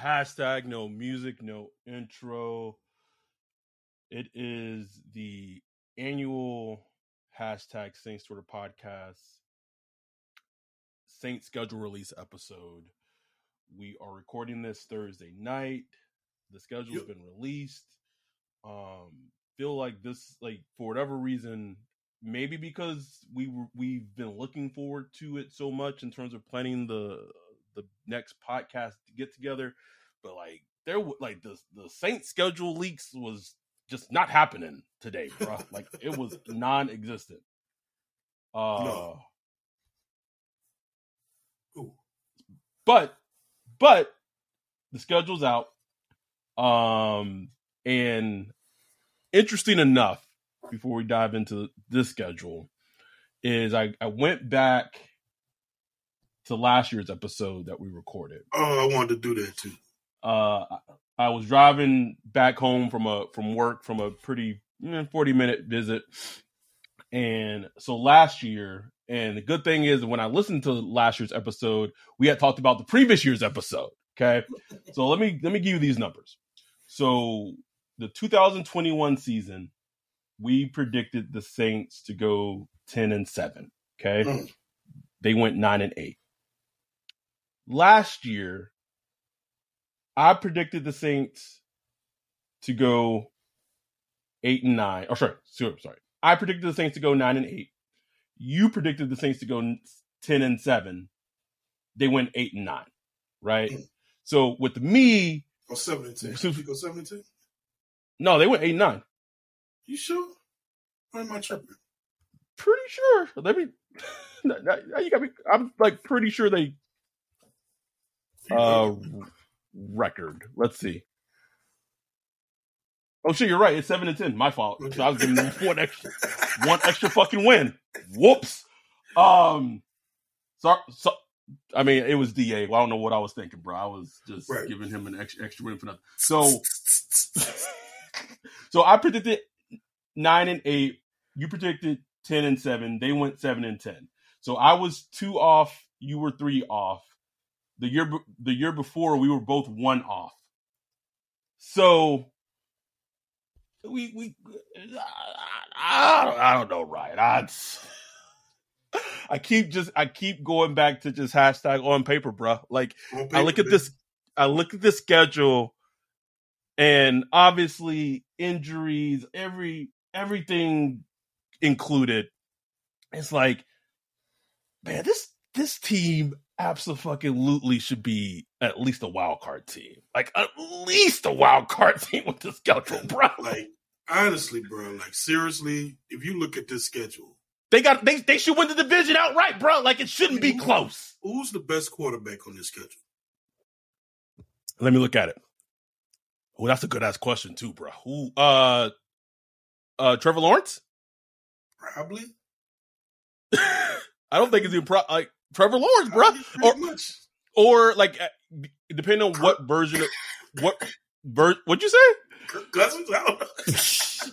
Hashtag no music, no intro. It is the annual hashtag Saints Twitter podcast Saint schedule release episode. We are recording this Thursday night. The schedule's Yep. been released. Um, feel like this, like for whatever reason, maybe because we were, we've been looking forward to it so much in terms of planning the the next podcast to get together. But like there, like the the Saint schedule leaks was just not happening today, bro. like it was non-existent. Uh, No. Ooh. but but the schedule's out um and interesting enough before we dive into this schedule is i i went back to last year's episode that we recorded. Oh, I wanted to do that too. uh I- was driving back home from a from work from a pretty 40 minute visit. And so last year and the good thing is when i listened to last year's episode we had talked about the previous year's episode okay? So let me let me give you these numbers. So the 2021 season we predicted the saints to go 10 and 7 okay? Mm. they went 9 and 8 last year i predicted the saints to go 8 and 9 or sorry sorry i predicted the saints to go 9 and 8 you predicted the saints to go 10 and 7 they went 8 and 9 right Mm. so with me Or seven and ten. So- go seven and ten? no they went 8 and 9 You sure? Am I tripping? pretty sure. Let me. now you got me. I'm like pretty sure they uh record. Let's see. Oh shit, you're right. It's seven and ten. My fault. So I was giving them one extra, one extra fucking win. Whoops. Um. So, so I mean, it was Da. Well, I don't know what I was thinking, bro. I was just Right. giving him an extra extra win for nothing. So, so I predicted nine and eight. You predicted ten and seven. They went seven and ten. So I was two off. You were three off. The year the year before, we were both one off. So we we I, don't, I don't know, right. I I keep just I keep going back to just hashtag on paper, bro. Like On I look at this. I look at the schedule, and obviously injuries, every everything included. It's like, man, this this team absolutely should be at least a wild card team. Like at least a wild card team with the schedule, bro. Like honestly, bro. Like seriously, if you look at this schedule, They got they they should win the division outright, bro. Like it shouldn't be close. who's the best quarterback on this schedule? Let me look at it. Oh, that's a good ass question too, bro. Who uh uh Trevor Lawrence? Probably. I don't think it's even pro- like Trevor Lawrence, bro. Or much. or like uh, depending on what version of what? Bert, what'd you say? Cousins? I don't know.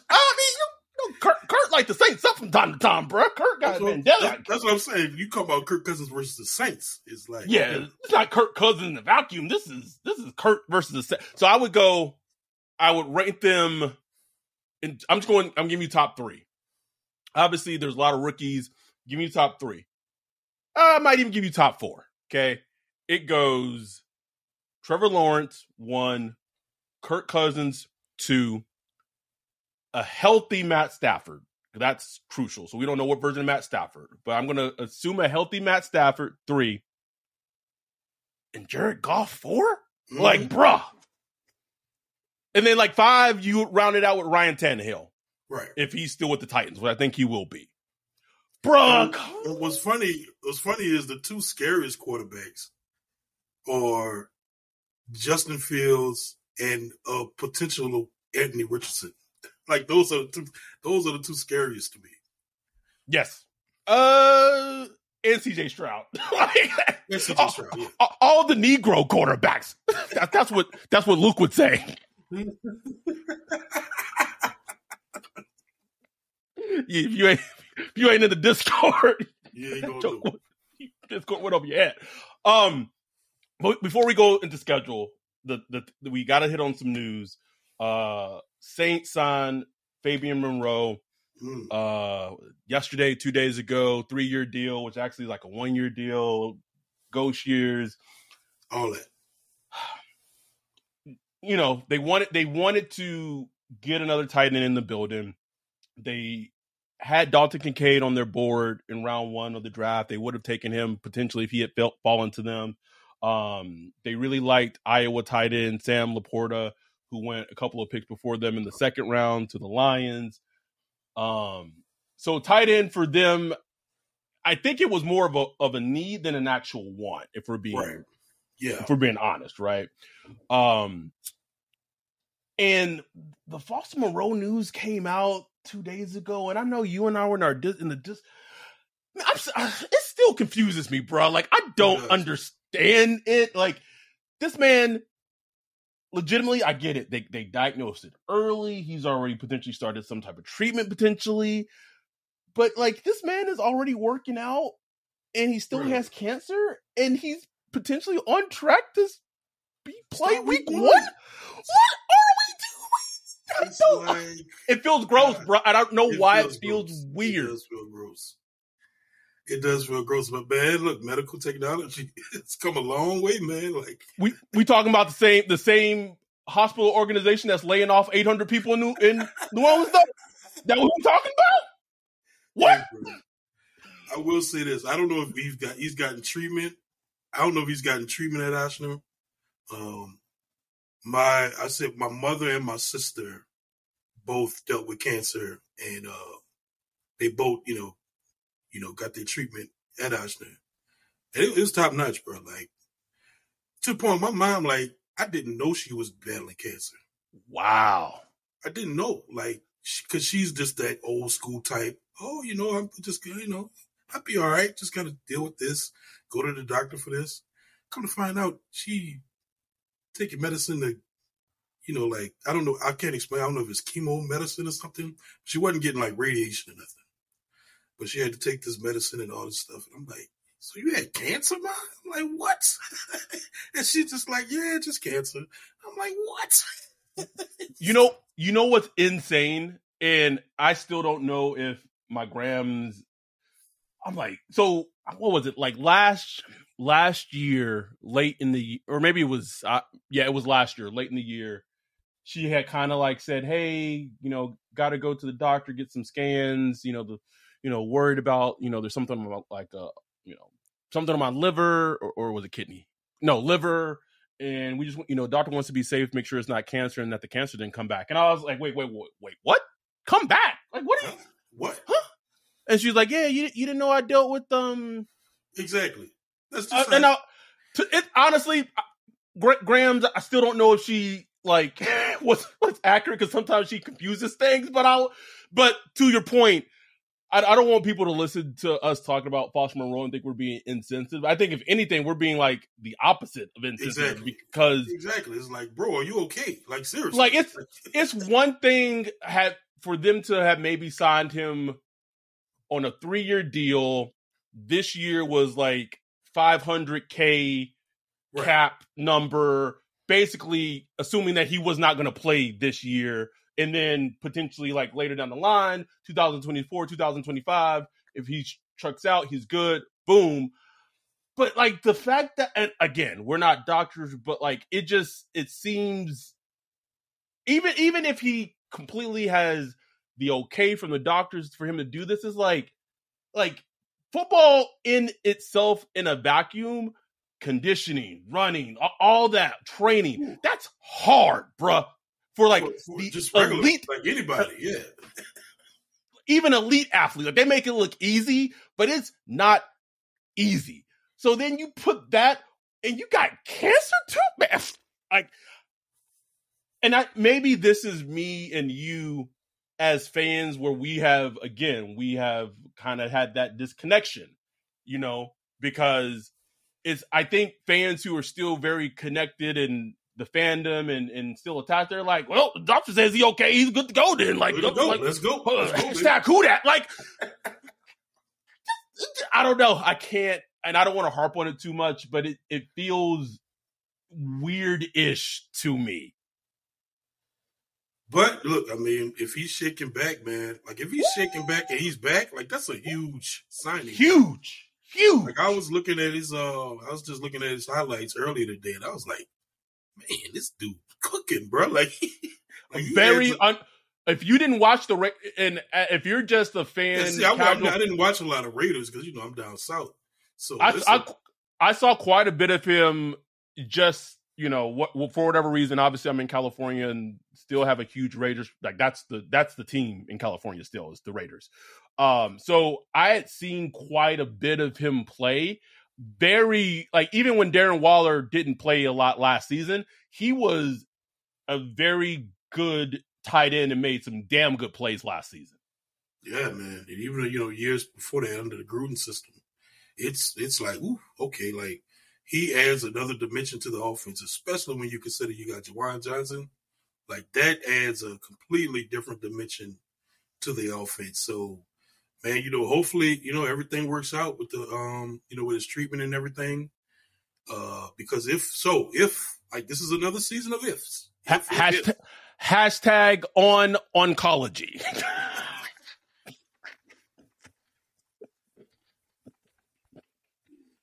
I mean, you know, Kurt, Kurt like to say something from time to time, bro. Kurt got That's what, that's, that's what I'm saying. You come about Kirk Cousins versus the Saints. It's like Yeah, it's not Kirk Cousins in the vacuum. This is this is Kurt versus the. Sa- So I would go. I would rate them. And I'm just going. I'm giving you top three. Obviously, there's a lot of rookies. Give me top three. I might even give you top four. Okay, it goes. Trevor Lawrence one, Kirk Cousins two, a healthy Matt Stafford. That's crucial. So we don't know what version of Matt Stafford, but I'm going to assume a healthy Matt Stafford three, and Jared Goff 4 Mhm. Like, bruh. And then like five, you round it out with Ryan Tannehill right. if he's still with the Titans, which I think he will be. And What's funny? What's funny is the two scariest quarterbacks are Justin Fields and uh, potential Anthony Richardson. Like those are the two. Those are the two scariest to me. Yes. Uh, and CJ Stroud. like, And CJ all, Stroud, yeah. all- all the Negro quarterbacks. that, that's what that's what Luke would say. if you ain't if you ain't in the Discord, Yeah, you gonna do. Discord went over your head. Um, but before we go into schedule, the the, we got to hit on some news. Uh, Saint signed Foster Moreau Mm. uh yesterday, two days ago, three year deal, which actually is like a one year deal, ghost years. All that. You know, they wanted they wanted to get another tight end in the building. They had Dalton Kincaid on their board in round one of the draft. They would have taken him potentially if he had felt fallen to them. Um, they really liked Iowa tight end Sam LaPorta, who went a couple of picks before them in the second round to the Lions. Um, so tight end for them, I think it was more of a of a need than an actual want, if we're being Right. Yeah. if we're being honest, right? Um, and the Foster Moreau news came out two days ago, and I know you and I were in our dis- in the dis. I'm, s- uh, it still confuses me, bro. Like I don't does. understand it. Like this man, legitimately, I get it. They they diagnosed it early. He's already potentially started some type of treatment, potentially. But like this man is already working out, and he still Right. has cancer, and he's potentially on track to be play week week one. What are we doing? I It's like it feels gross, God, bro. I don't know why it gross. feels It weird. does feel gross. It does feel gross, but man, look, medical technology, it's come a long way, man. Like, We we talking about the same the same hospital organization that's laying off 800 people in New in New Orleans. Though that what we talking about? What? hey, I will say this: I don't know if he's got he's gotten treatment. I don't know if he's gotten treatment at Ochsner. Um, my I said my mother and my sister both dealt with cancer, and uh, they both, you know, you know, got their treatment at Ochsner, and it, it was top notch, bro. Like to the point, my mom, like, I didn't know she was battling cancer. Wow. I didn't know, like, because she's just that old school type. Oh, you know, I'm just, gonna, you know, I'll be all right. Just gotta deal with this. Go to the doctor for this. Come to find out, she taking medicine to, you know, like I don't know. I can't explain. I don't know if it's chemo medicine or something. She wasn't getting like radiation or nothing, but she had to take this medicine and all this stuff. And I'm like, so you had cancer, man? I'm like, what? and she's just like, yeah, just cancer. I'm like, what? You know, you know what's insane, and I still don't know if my grams. I'm like, so what was it like last last year, late in the or maybe it was uh, yeah, it was last year, late in the year. She had kind of like said, "Hey, you know, got to go to the doctor, get some scans. You know, the you know, worried about you know, there's something about like uh, you know, something on my liver or, or was it kidney? No, liver." and we just you know doctor wants to be safe make sure it's not cancer and that the cancer didn't come back and i was like wait wait wait wait what come back like what are you What? and she's like yeah you, you didn't know i dealt with um Exactly. That's uh, just and I, to, it honestly Gra- grams i still don't know if she like was was accurate because sometimes she confuses things but i'll but to your point I, I, don't want people to listen to us talking about Foster Moreau and think we're being insensitive. I think if anything, we're being like the opposite of insensitive Exactly. because Exactly. It's like, bro, are you okay? Like seriously. like it's it's one thing had for them to have maybe signed him on a three year deal. This year was like 500k Right. cap number, basically assuming that he was not going to play this year, and then potentially like later down the line, 2024, 2025, if he trucks out, he's good. Boom. But like the fact that, and again, we're not doctors, but like it just it seems even even if he completely has the okay from the doctors for him to do this is like like football in itself in a vacuum conditioning running all that training that's hard bruh. For like For- for just regular, elite like anybody, yeah. even elite athletes like they make it look easy but it's not easy. So then you put that and you got cancer too man. Like and i maybe this is me and you as fans where we have again we have kind of had that disconnection you know because it's i think fans who are still very connected and the fandom and, and still attached they're like well the doctor says he okay he's good to go then like, to go. like Let's go. Let's go, hashtag who that like i don't know i can't and i don't want to harp on it too much but it, it feels weird-ish to me But look, I mean, if he's shaking back, man, like if he's shaking back and he's back, like that's a huge signing. huge huge Like I was looking at his, uh, I was just looking at his highlights earlier today, and I was like, man, this dude cooking, bro. Like, like very has un- if you didn't watch the Ra- and uh, if you're just a fan Yeah, see, I, I, casual- I didn't watch a lot of Raiders because you know I'm down south. So I, I, I saw quite a bit of him just you know what for whatever reason obviously i'm in california and still have a huge raiders like that's the that's the team in california still is the raiders. Um so i had seen quite a bit of him play. Very like even when darren waller didn't play a lot last season he was a very good tight end and made some damn good plays last season. Yeah, man, and even you know years before that under the Gruden system, it's it's like, ooh, okay, like he adds another dimension to the offense, especially when you consider you got Juwan Johnson. Like that adds a completely different dimension to the offense. So, man, you know, hopefully, you know, everything works out with the um, you know, with his treatment and everything. Uh, because if so, if like this is another season of ifs. If, if, if. hashtag, hashtag on oncology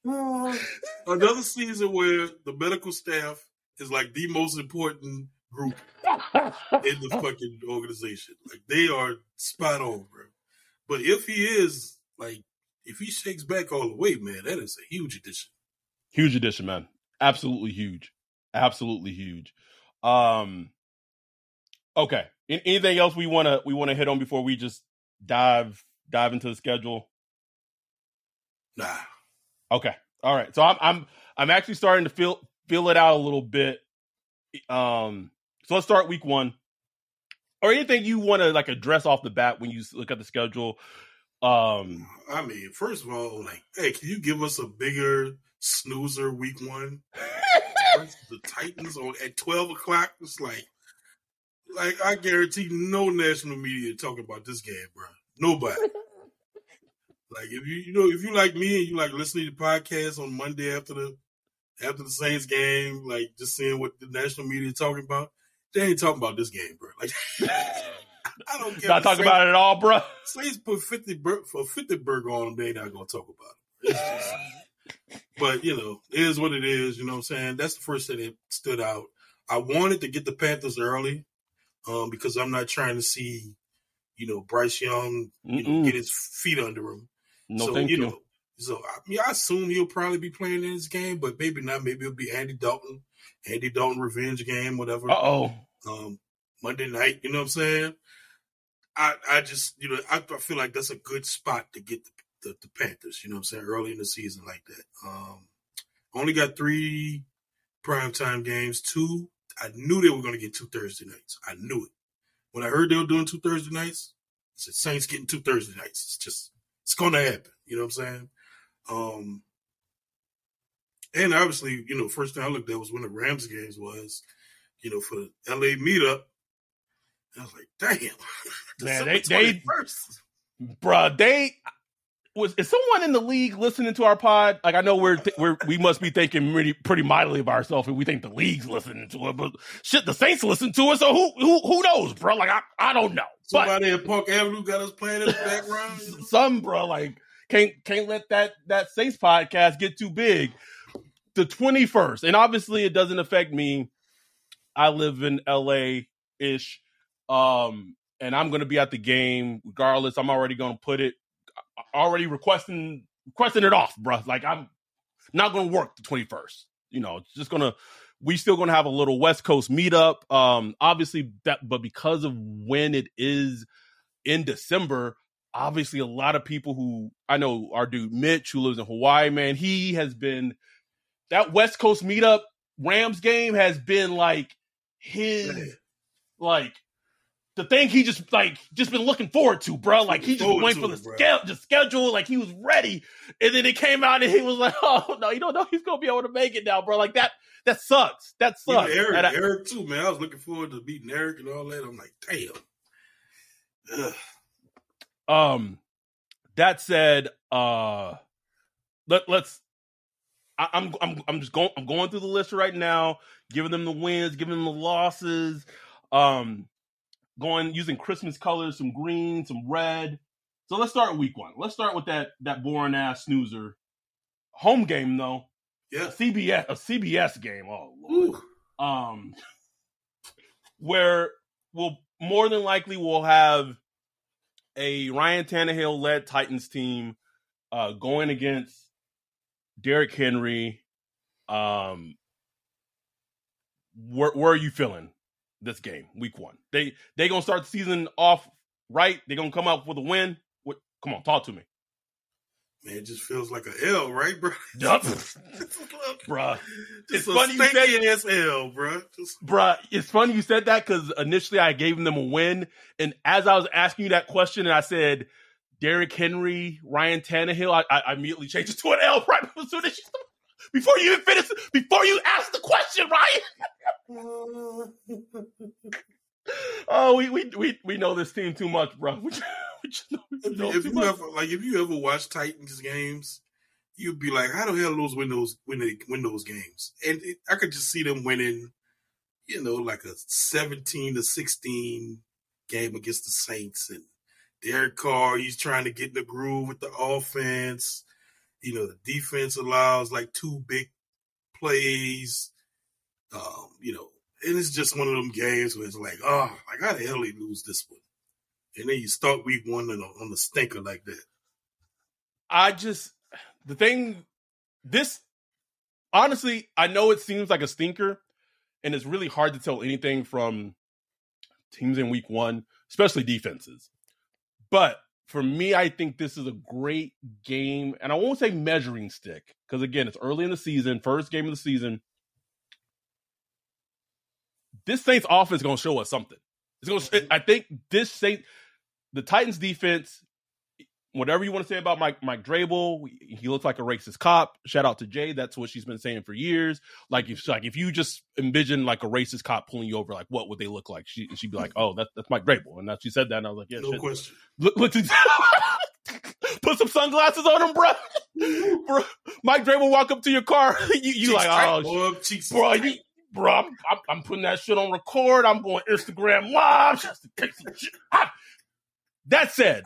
another season where the medical staff is like the most important group in the fucking organization. Like they are spot on, bro. But if he is like, if he shakes back all the way, man, that is a huge addition. huge addition man absolutely huge absolutely huge um okay An- anything else we want to we want to hit on before we just dive dive into the schedule Nah, okay all right so i'm i'm i'm actually starting to feel feel it out a little bit um so let's start week one or anything you want to like address off the bat when you look at the schedule um I mean, first of all, like, hey, can you give us a bigger snoozer week one? the Titans on at twelve o'clock. It's like, like I guarantee no national media talking about this game, bro. Nobody. like if you you know if you like me and you like listening to podcasts on Monday after the after the Saints game, like just seeing what the national media talking about, they ain't talking about this game, bro. Like I don't care. not talking about it at all bro Saints put fifty bur- for fifty burger on them. They not gonna talk about it. Just- but you know, it is what it is. You know what I'm saying? That's the first thing that stood out. I wanted to get the Panthers early, um, because I'm not trying to see, you know, Bryce Young, you know, get his feet under him. No so thank you, know, so I mean, I assume he'll probably be playing in this game, but maybe not. Maybe it'll be Andy Dalton, Andy Dalton revenge game, whatever uh-oh um, Monday night. You know what I'm saying? I I just you know I, I feel like that's a good spot to get the, the, the Panthers. You know what I'm saying? Early in the season like that. Um, only got three primetime games. Two, I knew they were going to get two Thursday nights. I knew it when I heard they were doing two Thursday nights. I said Saints getting two Thursday nights. It's just it's gonna happen. You know what I'm saying? Um and obviously, you know, first thing I looked at was when the Rams games was, you know, for the LA meetup. I was like, damn. Man, they, they, bruh, they, was is someone in the league listening to our pod? Like I know we're th- we're we must be thinking pretty pretty mightily of ourselves, and we think the league's listening to it. But shit, the Saints listen to it, so who who who knows, bro? Like I I don't know. Somebody but, at Park Avenue got us playing in the background. some bro, like can't can't let that that Saints podcast get too big. The twenty first, and obviously it doesn't affect me. I live in L.A. ish, um, and I'm going to be at the game regardless. I'm already going to put it already requesting requesting it off, bro. Like I'm not going to work the 21st. You know, it's just gonna we still gonna have a little West Coast meetup. Um, obviously that, but because of when it is in December, obviously a lot of people who I know our dude Mitch who lives in Hawaii, man, he has been that West Coast meetup Rams game has been like his like the thing he just like just been looking forward to, bro. Like he just went for the schedule, the schedule, like he was ready, and then it came out and he was like, "Oh no, you don't know he's gonna be able to make it now, bro." Like that, that sucks. That sucks. Even Eric, I, Eric too, man. I was looking forward to beating Eric and all that. I'm like, damn. Ugh. Um, that said, uh, let let's. I, I'm I'm I'm just going. I'm going through the list right now, giving them the wins, giving them the losses. Um, going using Christmas colors, some green, some red. So let's start week one. Let's start with that that boring ass snoozer. Home game though. Yeah. A CBS a CBS game. Oh Lord. Um where we'll more than likely we'll have a Ryan Tannehill led Titans team uh going against Derrick Henry. Um where, where are you feeling this game, week one. They they gonna start the season off right. They gonna come out with a win. What? Come on, talk to me. Man, it just feels like an L, right, bro? Yup, bruh. It's funny you said ass L, bro. Just... Bruh, it's funny you said that because initially I gave them a win, and as I was asking you that question, and I said Derrick Henry, Ryan Tannehill, I, I immediately changed it to an L right as soon as you before you even finish, before you ask the question, Ryan. oh, we, we we we know this team too much, bro. We, know, if you much. ever like, if you ever watch Titans games, you'd be like, "How the hell those win those win they win those games?" And it, I could just see them winning, you know, like a seventeen to sixteen game against the Saints, and Derek Carr, he's trying to get in the groove with the offense you know, the defense allows like two big plays. Um, you know, and it's just one of them games where it's like, oh, like how the hell they lose this one? And then you start week one on, on the stinker like that. I just the thing this honestly, I know it seems like a stinker, and it's really hard to tell anything from teams in week one, especially defenses. But for me, I think this is a great game, and I won't say measuring stick because again, it's early in the season, first game of the season. This Saints offense is going to show us something. It's going. To, mm-hmm. I think this Saint, the Titans defense whatever you want to say about Mike Mike Vrabel, he looks like a racist cop. Shout out to Jay. That's what she's been saying for years. Like if like if you just envision like a racist cop pulling you over, like what would they look like? She she'd be like, oh, that's that's Mike Vrabel, and now she said that, and I was like, yeah, no shit. question. Look, look put some sunglasses on him, bro. bro Mike Vrabel walk up to your car, you you like, oh, bro, bro, you, bro, I'm, I'm, I'm putting that shit on record. I'm going Instagram live just to take some shit. Ah. That said,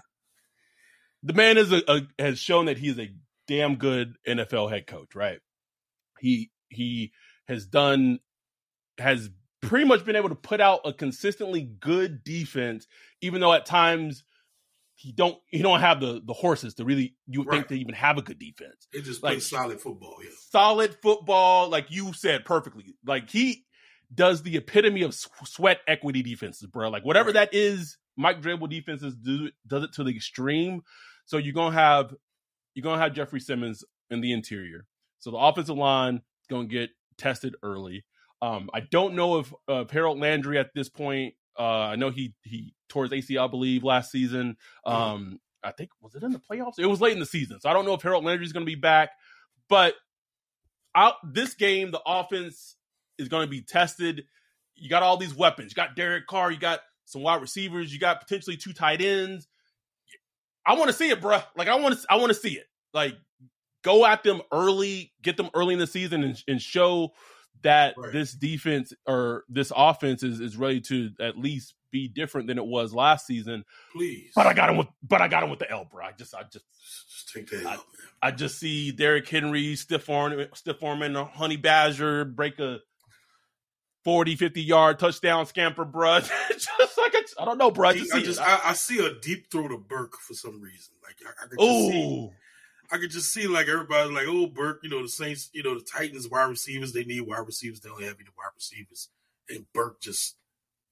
the man is a, a, has shown that he's a damn good NFL head coach, right? He he has done has pretty much been able to put out a consistently good defense, even though at times he don't he don't have the the horses to really you would right. think to even have a good defense. It just like solid football, yeah. Solid football, like you said perfectly. Like he does the epitome of sweat equity defenses, bro. Like whatever right. that is, Mike Vrabel defenses do does it to the extreme. So you're gonna have you're gonna have Jeffrey Simmons in the interior. So the offensive line is gonna get tested early. Um, I don't know if uh, Harold Landry at this point Uh, I know he he tore his ACL, I believe, last season. Mhm. Um, I think was it in the playoffs? It was late in the season, so I don't know if Harold Landry is going to be back. But out this game, the offense is going to be tested. You got all these weapons. You got Derek Carr. You got some wide receivers. You got potentially two tight ends. I want to see it, bruh. Like I want to, I want to see it. Like go at them early, get them early in the season, and, and show that Right. this defense or this offense is is ready to at least be different than it was last season. Please. But I got him with, but I got him with the L, bro. I just, I just, Just take that I- man. I just see Derrick Henry, stiff arm, stiff arm, and honey badger break a 40, 50 yard touchdown scamper, bro. just like a, I don't know, bro. I just I, see just. I, I see a deep throw to Burke for some reason. Like I, I could just see, I could just see like everybody like, oh Burke, you know the Saints, you know the Titans wide receivers, they need wide receivers. They don't have any wide receivers, and Burke just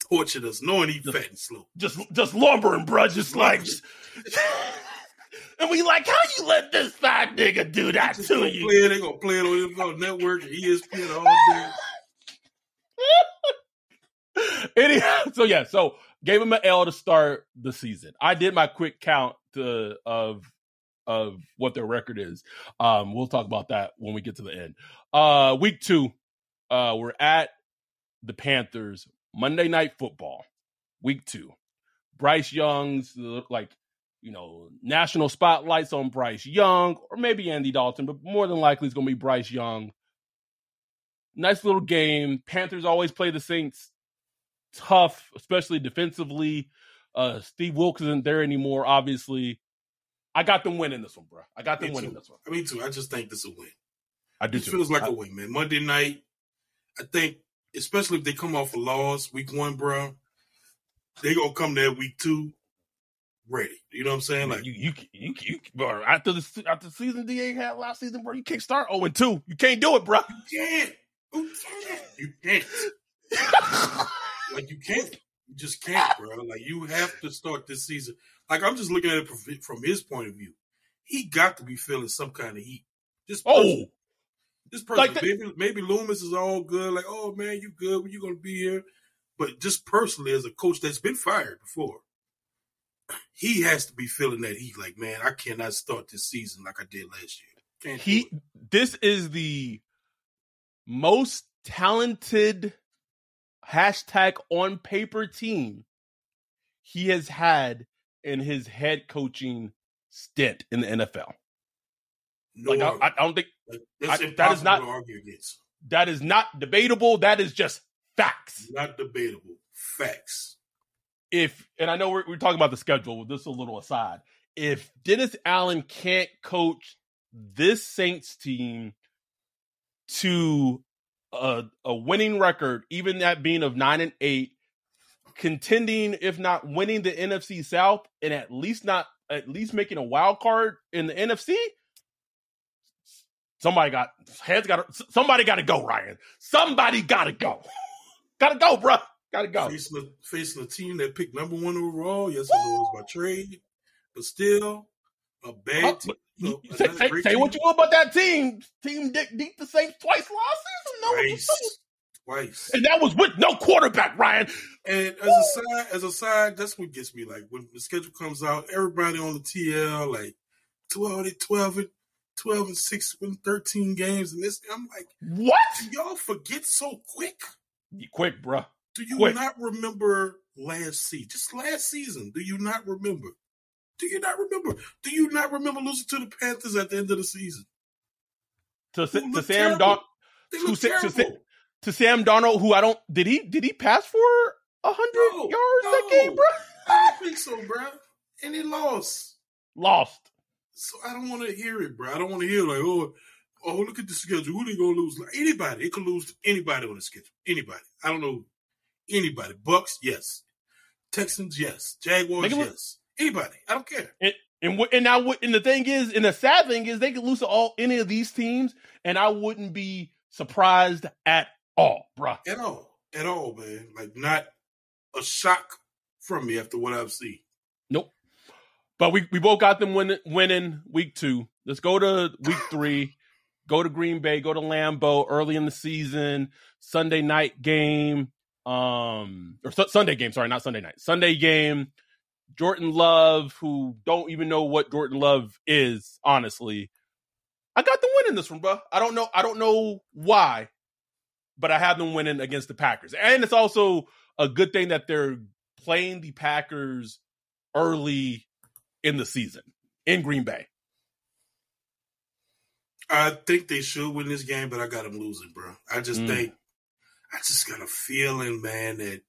tortured us, knowing he fat and slow. just, just lumbering, bro. Just like, just- and we like, how you let this fat nigga do that to you? play it. They gonna play it on the network, ESPN all day. Anyhow, so yeah, so gave him an L to start the season. I did my quick count to, of of what their record is. Um, we'll talk about that when we get to the end. Uh, week two, uh, we're at the Panthers Monday Night Football. Week two, Bryce Young's uh, like you know national spotlights on Bryce Young or maybe Andy Dalton, but more than likely it's going to be Bryce Young. Nice little game. Panthers always play the Saints tough, especially defensively. Uh, Steve Wilks isn't there anymore, obviously. I got them winning this one, bro. I got them Me winning too. this one. I mean, too. I just think this is a win. I do It feels like I- a win, man. Monday night, I think, especially if they come off a loss week one, bro, they gonna come there week two ready. You know what I'm saying? Like you, you, you, you, bro, after the after the season DA had last season, bro, you can't start 0 2. You can't do it, bro. you can't, you can't, you can't. Like you can't, you just can't, bro. Like you have to start this season. Like I'm just looking at it from- from his point of view. He got to be feeling some kind of heat. Just oh. This person, Like that- maybe maybe Loomis is all good. Like, oh man, you good? When you gonna be here? But just personally, as a coach that's been fired before, he has to be feeling that heat. Like, man, I cannot start this season like I did last year. Can't he. This is the most talented hashtag on paper team he has had in his head coaching stint in the NFL. no Like I. I don't think I- that is not- to argue against. that is not debatable. That is just facts. Not debatable. Facts. If and I know we're, we're talking about the schedule. This is a little aside. If Dennis Allen can't coach this Saints team to a, a winning record, even that being of nine and eight, contending if not winning the NFC South, and at least not at least making a wild card in the NFC. Somebody got heads got somebody got to go, Ryan. Somebody got to go. got to go, bro. Got to go. Facing, a, facing a team that picked number one overall. Yes, it was by trade, but still a bad team. Say, say- say what you will about that team. Team Dick beat the Saints twice last season. No, Twice. Twice. and that was with no quarterback, Ryan. And as a side, as a side, that's what gets me. Like when the schedule comes out, everybody on the TL like 12 and 12 and 12 and 6 win 13 games and this I'm like, What? do y'all forget so quick? You quick, bro. Do you Quick. not remember last season? Just last season. Do you not remember? Do you not remember? Do you not remember losing to the Panthers at the end of the season? To, to Sam. Don They Who look to to Sam Darnold, who I don't did he did he pass for a hundred No, yards that game, bro? I don't think so, bro. And they lost. Lost. So I don't want to hear it, bro. I don't want to hear like, oh, oh, look at the schedule. Who they gonna lose? Like anybody, it could lose to anybody on the schedule. Anybody. I don't know anybody. Bucks, yes. Texans, yes. Jaguars, yes. Anybody. I don't care. And wh- and I would and the thing is, and the sad thing is, they could lose to all any of these teams, and I wouldn't be surprised at all, bruh. At all. At all, man. Like not a shock from me after what I've seen. Nope. But we, we both got them win, winning week two. Let's go to week three. Go to Green Bay. Go to Lambeau early in the season. Sunday night game. um, or su- Sunday game. Sorry, not Sunday night. Sunday game. Jordan Love, who don't even know what Jordan Love is, honestly. I got them winning this one, bro. I don't know. I don't know why, but I have them winning against the Packers. And it's also a good thing that they're playing the Packers early in the season in Green Bay. I think they should win this game, but I got them losing, bro. I just mm. think, I just got a feeling, man, that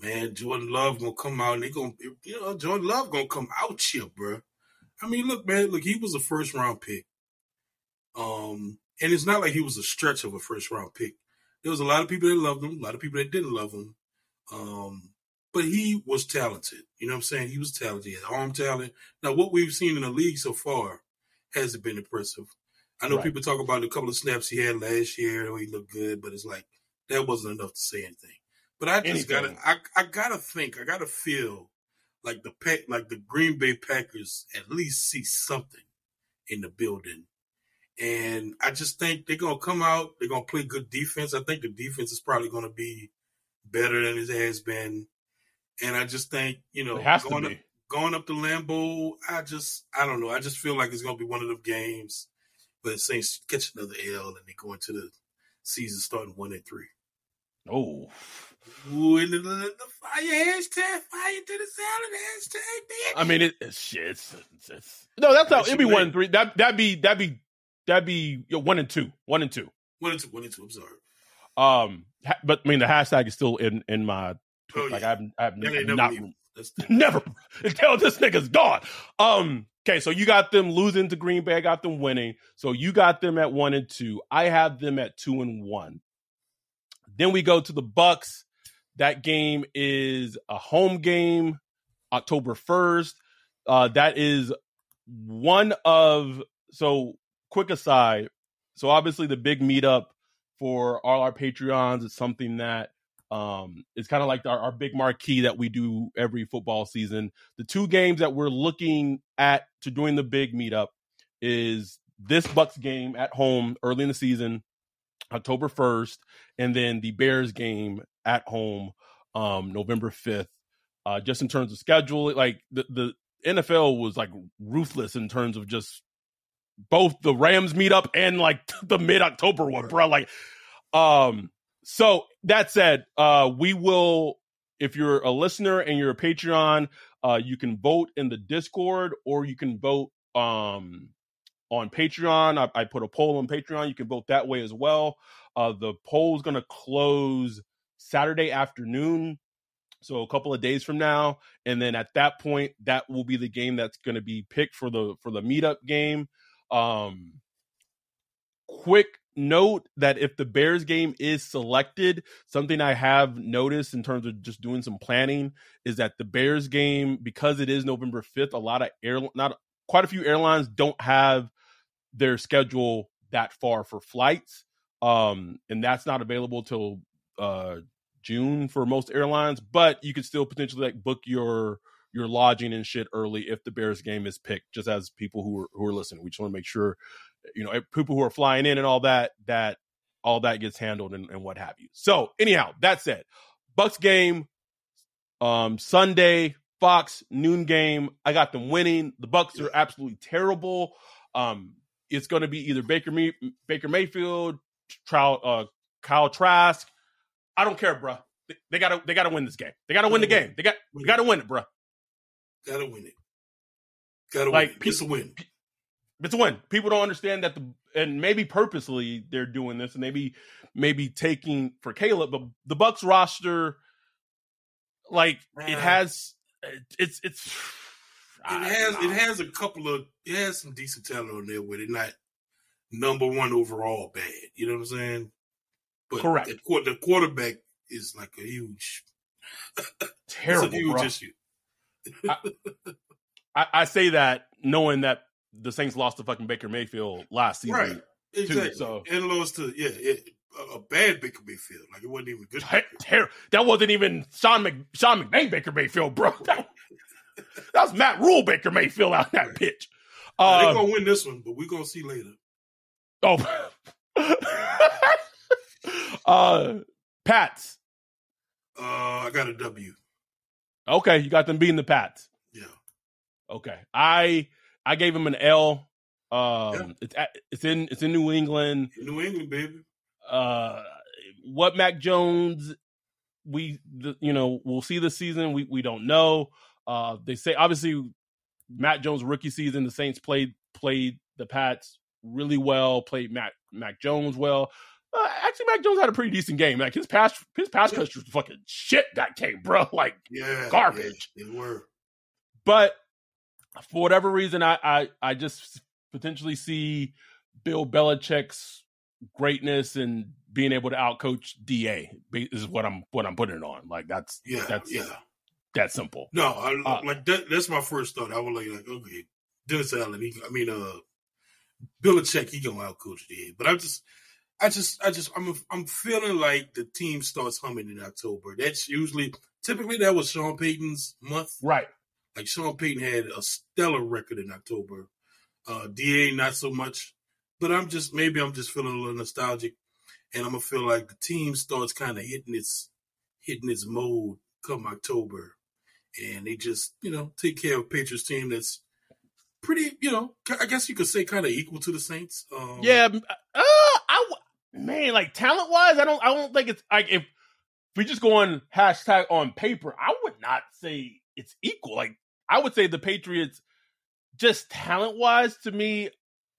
man Jordan Love gonna come out and they gonna, you know, Jordan Love gonna come out here, bro. I mean, look, man, look, he was a first round pick. Um, and it's not like he was a stretch of a first round pick. There was a lot of people that loved him, a lot of people that didn't love him. Um, but he was talented. You know what I'm saying? He was talented. He had arm talent. Now, what we've seen in the league so far hasn't been impressive. I know right. people talk about a couple of snaps he had last year he looked good, but it's like that wasn't enough to say anything. But I just gotta, I, I gotta think, I gotta feel like the pack, like the Green Bay Packers at least see something in the building and I just think they're gonna come out. They're gonna play good defense. I think the defense is probably gonna be better than it has been. And I just think you know going up, going up to Lambeau, I just I don't know. I just feel like it's gonna be one of them games. But Saints catch another L and they go into the season starting one and three. Oh. Ooh, and the, the, the fire hashtag, fire to the salad hashtag. I mean, it, it's shit. It's, it's, no, that's how it'd be one and three. That that'd be that'd be that'd be you know, one and two, one and two, one and two, one and two. I'm sorry. Um, ha- but I mean the hashtag is still in in my oh, like yeah. I've I've n- not never until this nigga's gone. Um. Okay, so you got them losing to Green Bay. I got them winning. So you got them at one and two. I have them at two and one. Then we go to the Bucks. That game is a home game, October first. Uh, that is one of so quick aside. So obviously the big meetup for all our Patreons is something that um is kind of like our, our big marquee that we do every football season. The two games that we're looking at to doing the big meetup is this Bucks game at home early in the season, October 1st, and then the Bears game at home um November 5th. Uh just in terms of schedule, like the the NFL was like ruthless in terms of just both the Rams meetup and like the mid October one, bro. Like, um, so that said, uh, we will, if you're a listener and you're a Patreon, uh, you can vote in the Discord or you can vote, um, on Patreon. I, I put a poll on Patreon. You can vote that way as well. Uh, the poll is going to close Saturday afternoon. So a couple of days from now, and then at that point, that will be the game that's going to be picked for the for the meetup game. Um, quick note that if the Bears game is selected, something I have noticed in terms of just doing some planning is that the Bears game, because it is November 5th, a lot of air not quite a few airlines don't have their schedule that far for flights. Um, and that's not available till uh June for most airlines, but you could still potentially like book your your lodging and shit early if the Bears game is picked. Just as people who are who are listening, we just want to make sure, you know, people who are flying in and all that that all that gets handled and, and what have you. So anyhow, that said, Bucks game, um, Sunday, Fox noon game. I got them winning. The Bucks are absolutely terrible. Um, it's going to be either Baker May- Baker Mayfield, Trout, uh, Kyle Trask. I don't care, bro. They, gotta they gotta win this game. They gotta win the game. They got they gotta win it, bro. Gotta win it. Gotta like, win. It. It's a win. It's a win. People don't understand that the and maybe purposely they're doing this and maybe maybe taking for Caleb, but the Bucks roster, like Man. it has, it's it's. It has it has a couple of it has some decent talent on there with it, not number one overall bad. You know what I'm saying? But Correct. The, the quarterback is like a huge, terrible, a huge bro. issue. I, I, say that knowing that the Saints lost to fucking Baker Mayfield last season. Right. Exactly. Too, so and lost to yeah, it, a bad Baker Mayfield. Like it wasn't even good. Ter- that wasn't even Sean Mc, Sean McVay Baker Mayfield, bro. That, that was Matt Rhule Baker Mayfield out that pitch. Um, they're gonna win this one, but we're gonna see later. Oh, uh, Pats Uh, I got a W. Okay, you got them beating the Pats. Yeah. Okay, I I gave them an L. Um, Yeah. it's at, it's in it's in New England. New England, baby. Uh, what Mac Jones, we the, you know we'll see this season. We we don't know. Uh, they say obviously Mac Jones rookie season. The Saints played played the Pats really well. Played Matt Mac Jones well. Uh, actually, Mac Jones had a pretty decent game. Like his pass his pass Yeah. catch was fucking shit that game, bro. Like Yeah. Garbage. Yeah, they were. but for whatever reason, I, I I just potentially see Bill Belichick's greatness and being able to outcoach Da is what I'm what I'm putting it on. Like that's Yeah. that's yeah. That simple. No, I, Uh, like that. That's my first thought. I was like, like okay, Dennis Allen. He, I mean, uh, Belichick. He gonna outcoach the But I just, I just, I just, I'm, I'm feeling like the team starts humming in October. That's usually, typically, that was Sean Payton's month. Right. Like Sean Payton had a stellar record in October. Uh, Da not so much, but I'm just maybe I'm just feeling a little nostalgic, and I'm gonna feel like the team starts kind of hitting its hitting its mode come October, and they just you know take care of Patriots team that's pretty you know I guess you could say kind of equal to the Saints. Um, Yeah. Uh, I w- man, like talent wise, I don't I don't think it's like if we just go on hashtag on paper, I would not say it's equal. Like I would say the Patriots, just talent wise, to me,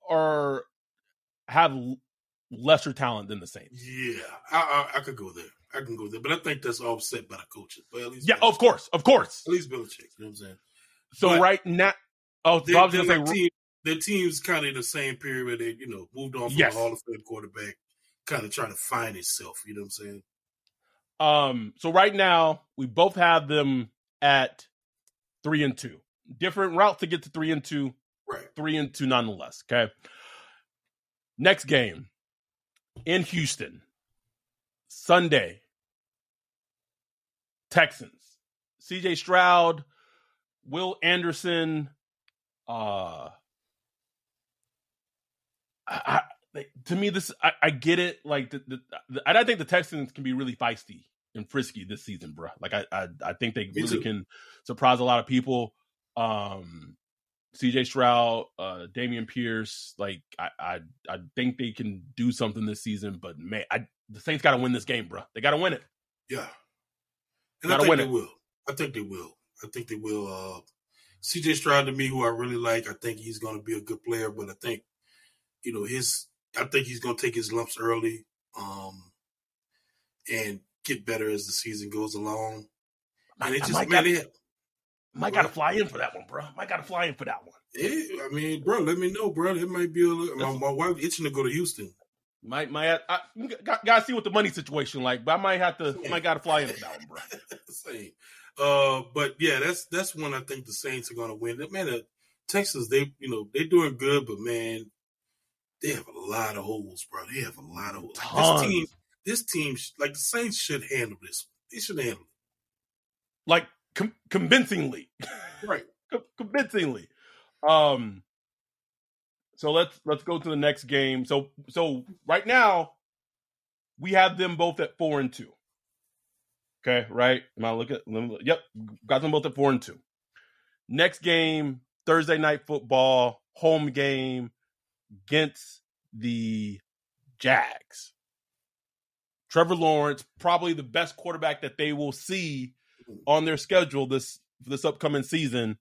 are have lesser talent than the Saints. yeah, I, I I could go there. I can go there, but I think that's offset by the coaches. But at least Yeah, of course, of course. at least Belichick. You know what I'm saying? So But- right now, oh, They, they're gonna like say, team, their team's kind of in the same period where they, you know, moved on from Yes. a Hall of Fame quarterback, kind of trying to find itself. You know what I'm saying? um, so right now we both have them at three and two. Different route to get to three and two. Right. three and two nonetheless. Okay. Next game in Houston, Sunday, Texans. CJ Stroud, Will Anderson, uh, I, I, to me, this I, I get it. Like, the, the, the, I think the Texans can be really feisty and frisky this season, bro. Like, I, I, I think they Me really too. can surprise a lot of people. Um, CJ Stroud, uh, Dameon Pierce, like I, I, I think they can do something this season. But man, I, the Saints got to win this game, bro. They got to win it. Yeah. And I Gotta think win they it. will. I think they will. I think they will. Uh, CJ Stroud to me, who I really like, I think he's going to be a good player, but I think, you know, his, I think he's going to take his lumps early, um, and get better as the season goes along. And it I just, might man, got, might got to fly in for that one, bro. Might got to fly in for that one. yeah, I mean, bro, let me know, bro. It might be a my, my wife itching to go to Houston. Might, might, I, got, got to see what the money situation like. But I might have to, might got to fly in for that one, bro. Same. Uh, but yeah, that's that's when I think the Saints are to win. Man, uh, Texas, they you know they're doing good, but man, they have a lot of holes, bro. They have a lot of holes. Like, this team, this team, like the Saints, should handle this. They should handle it, Like com- convincingly. Right. Co- convincingly. Um so let's let's go to the next game. So so right now we have them both at 4 and 2. Okay, right? Am I look- Yep, got them both at 4 and 2. Next game, Thursday night football, home game against the Jags. Trevor Lawrence, probably the best quarterback that they will see on their schedule this this upcoming season.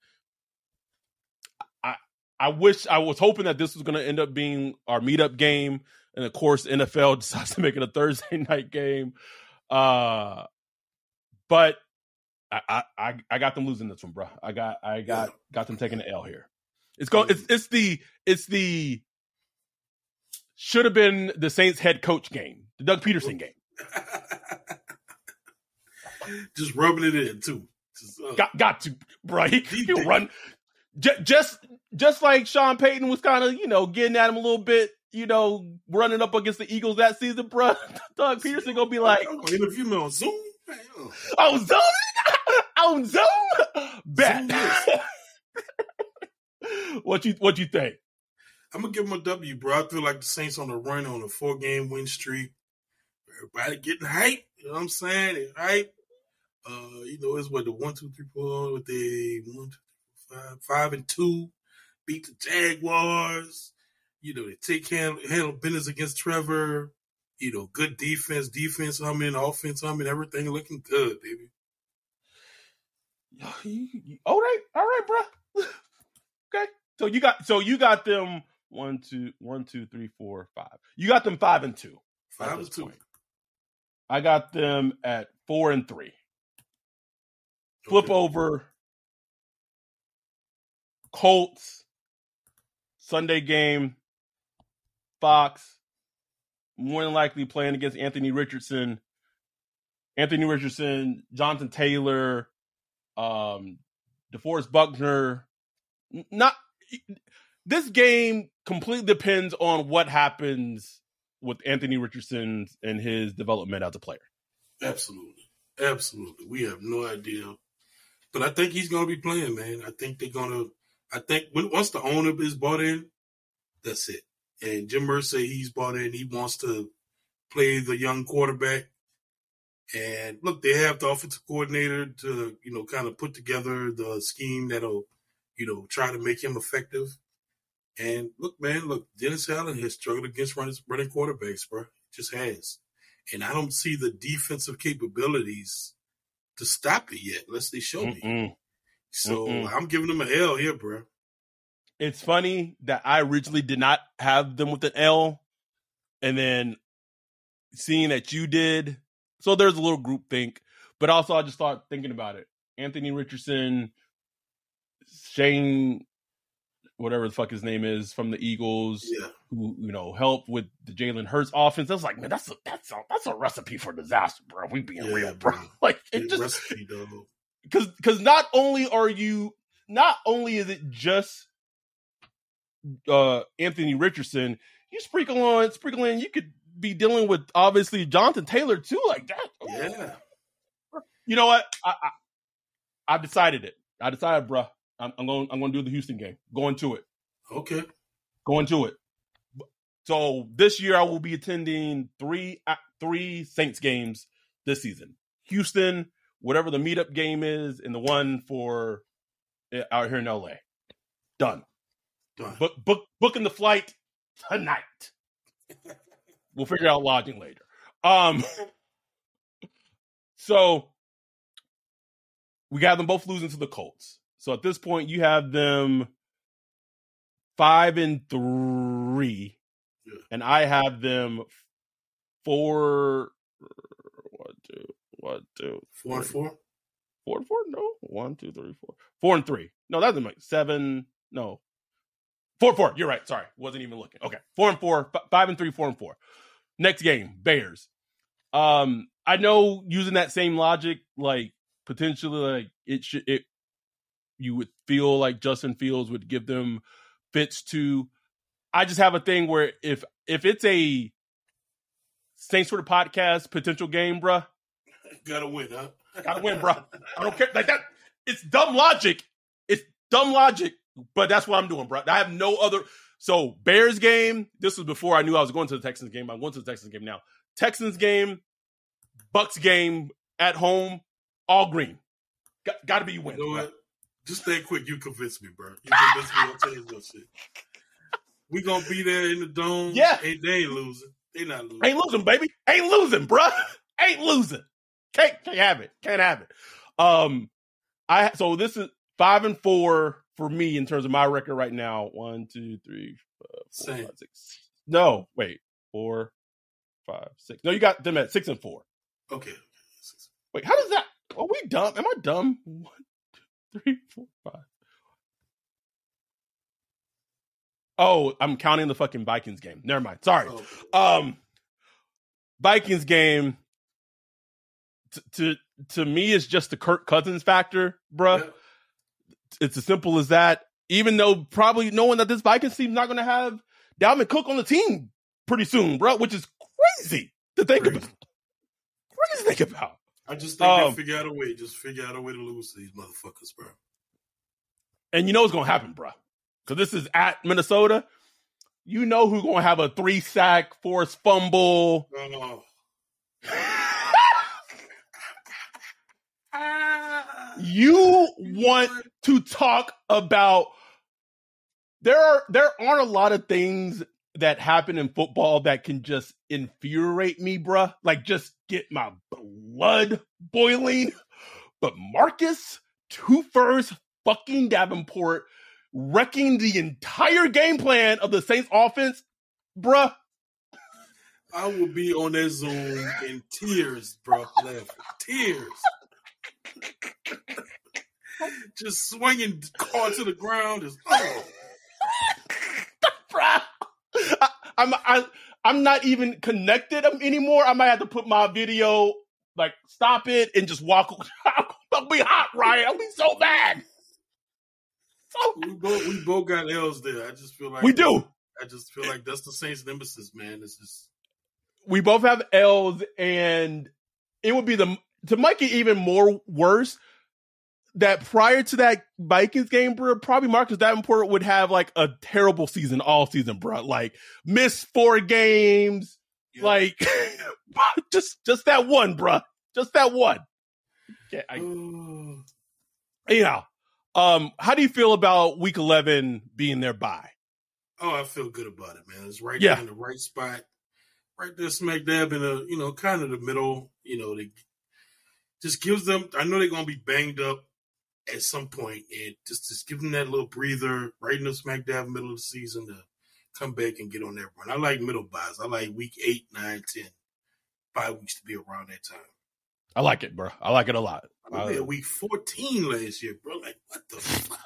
I wish I was hoping that this was going to end up being our meetup game, and of course NFL decides to make it a Thursday night game. Uh, but I I I, got them losing this one, bro. I got I got got them taking the L here. It's going. It's it's the it's the should have been the Saints head coach game, the Doug Pederson game. Just rubbing it in too. Just, uh, Got got to, bro. He, He he run just just just like Sean Payton was kind of you know getting at him a little bit, you know, running up against the Eagles that season, bro. Doug Pederson gonna be like, I'm gonna interview me on Zoom. "Oh, Zoom, on Zoom, bet." what you what you think? I'm gonna give him a W, bro. I feel like the Saints on the run on a four game win streak. Everybody getting hype. You know what I'm saying? They hype. Uh, you know, it's what the one, two, three, four with the one, two, five, and two, beat the Jaguars. You know, they take handle, handle business against Trevor. You know, good defense, defense humming, offense humming, everything looking good, baby. All right, all right, bro. okay, so you got so you got them one, two, one, two, three, four, five. You got them five and two. Five and two. Point. I got them at four and three. Flip okay. over Colts Sunday game. Fox more than likely playing against Anthony Richardson. Anthony Richardson, Jonathan Taylor, um, DeForest Buckner. Not this game completely depends on what happens with Anthony Richardson and his development as a player. Absolutely. Absolutely. We have no idea. But I think he's going to be playing, man. I think they're going to, I think when, once the owner is bought in, that's it. And Jim Irsay, he's bought in. He wants to play the young quarterback. And look, they have the offensive coordinator to, you know, kind of put together the scheme that'll, you know, try to make him effective. And look, man, look, Dennis Allen has struggled against running, running quarterbacks, bro. Just has. And I don't see the defensive capabilities to stop it yet, unless they show Mm-mm. me. So Mm-mm. I'm giving them an L here, bro. It's funny that I originally did not have them with an L, and then seeing that you did, so there's a little group think. But also, I just started thinking about it. Anthony Richardson, Shane whatever the fuck his name is from the Eagles, yeah. who you know helped with the Jalen Hurts offense. I was like, man, that's a that's a that's a recipe for disaster, bro. We being yeah, real, bro. bro. Like it just because because not only are you not only is it just uh Anthony Richardson, you sprinkle on sprinkle in, you could be dealing with obviously Jonathan Taylor too, like that. Yeah. You know what? I, I I decided it. I decided, bro. I'm, I'm going. I'm going to do the Houston game. Going to it. Okay. Going to it. So this year I will be attending three uh, three Saints games this season. Houston, whatever the meetup game is, and the one for uh, out here in LA. Done. Done. Book book booking the flight tonight. we'll figure out lodging later. Um. So we got them both losing to the Colts. So at this point, you have them five and three, yeah. and I have them four. One, two, two, four and four. Four and four? No, one, two, three, four. Four and three. No, that doesn't make seven. No, four, four. You're right. Sorry, wasn't even looking. Okay, four and four, f- five and three, four and four. Next game, Bears. Um, I know using that same logic, like potentially, like it should it you would feel like Justin Fields would give them fits to. I just have a thing where if if it's a same sort of podcast potential game, bruh, gotta win, huh? gotta win, bro. I don't care like that. It's dumb logic. It's dumb logic, but that's what I'm doing, bro. I have no other. So Bears game. This was before I knew I was going to the Texans game. I'm going to the Texans game now. Texans game, Bucks game at home, all green. Got, to be win. You know just stay quick. You convinced me, bro. You convinced me. I'll tell you no shit. We gonna be there in the dome. Yeah, hey, they ain't losing. They not losing. Ain't losing, baby. Ain't losing, bro. Ain't losing. Can't can't have it. Can't have it. Um, I so this is five and four for me in terms of my record right now. One, two, three, four, five, six. No, wait, four, five, six. No, you got them at six and four. Okay. Wait, how does that? Are we dumb? Am I dumb? One, three, four, five. Oh, I'm counting the fucking Vikings game. Never mind. Sorry. Oh. Um, Vikings game. To to me, it's just the Kirk Cousins factor, bruh. Yeah. It's as simple as that. Even though probably knowing that this Vikings team's not going to have Dalvin Cook on the team pretty soon, bro, which is crazy to think crazy. about. Crazy to think about. I just think um, they figure out a way. Just figure out a way to lose to these motherfuckers, bro. And you know what's gonna happen, bro? Because this is at Minnesota. You know who's gonna have a three sack, forced fumble. Oh. Ah. You want to talk about there are there aren't a lot of things that happen in football that can just infuriate me, bruh. Like just get my blood boiling. But Marcus two first fucking Davenport wrecking the entire game plan of the Saints offense, bruh. I will be on that Zoom in tears, bruh. Laughing. Tears. Just swinging car to the ground is oh. I, I'm I, I'm not even connected anymore. I might have to put my video like stop it and just walk. I'll be hot, Ryan. I'll be so bad. So we both we both got L's there. I just feel like we do. I just feel like that's the Saints nemesis, man. It's just we both have L's, and it would be the to make it even more worse that prior to that Vikings game, bro, probably Marcus Davenport would have like a terrible season all season, bro. Like miss four games, yeah. like just just that one, bro. Just that one. Okay, I, anyhow, um, how do you feel about Week Eleven being their bye? Oh, I feel good about it, man. It's right yeah. in the right spot, right there, smack dab in the you know kind of the middle. You know, they just gives them. I know they're gonna be banged up at some point, and just just give them that little breather right in the smack dab middle of the season to come back and get on that run. I like middle byes. I like week eight, nine, ten bye weeks to be around that time. I like it, bro. I like it a lot. I mean, week 14 last year, bro. Like, what the fuck?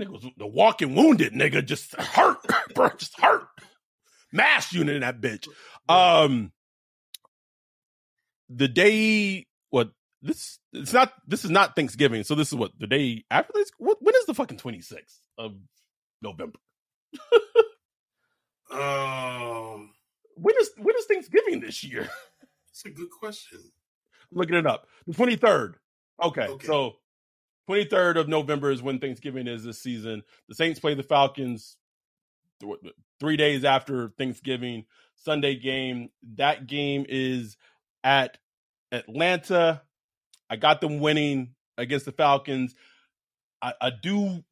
Nigga was the walking wounded nigga, just hurt, bro, just hurt. Mass unit in that bitch. Um, the day, what this? It's not. This is not Thanksgiving. So this is what the day after this. What, when is the fucking twenty sixth of November? um, when is when is Thanksgiving this year? It's a good question looking it up. The 23rd. Okay, okay. So 23rd of November is when Thanksgiving is this season. The Saints play the Falcons th- three days after Thanksgiving. Sunday game. That game is at Atlanta. I got them winning against the Falcons. I, I do.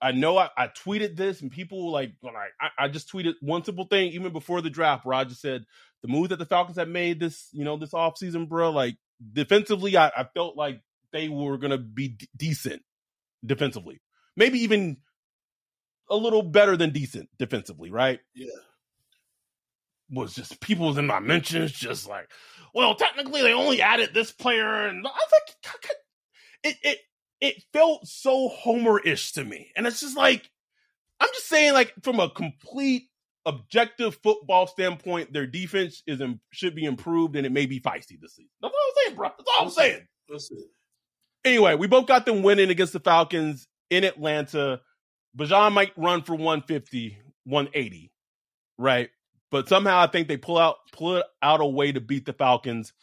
I know I, I, tweeted this, and people like like I, I, just tweeted one simple thing even before the draft, where I just said the move that the Falcons have made this you know this offseason, bro. Like defensively, I, I felt like they were to be d- decent defensively. Maybe even a little better than decent defensively, right? Yeah. Was just people was in my mentions just like, well, technically they only added this player, and I was like, it it it felt so Homer-ish to me, and it's just like, I'm just saying, like from a complete objective football standpoint, their defense is in, should be improved, and it may be feisty this season. That's all I'm saying, bro. That's all I'm saying. That's it. Anyway, we both got them winning against the Falcons in Atlanta. Bijan might run for 150, 180, right? But somehow I think they pull out pull out a way to beat the Falcons.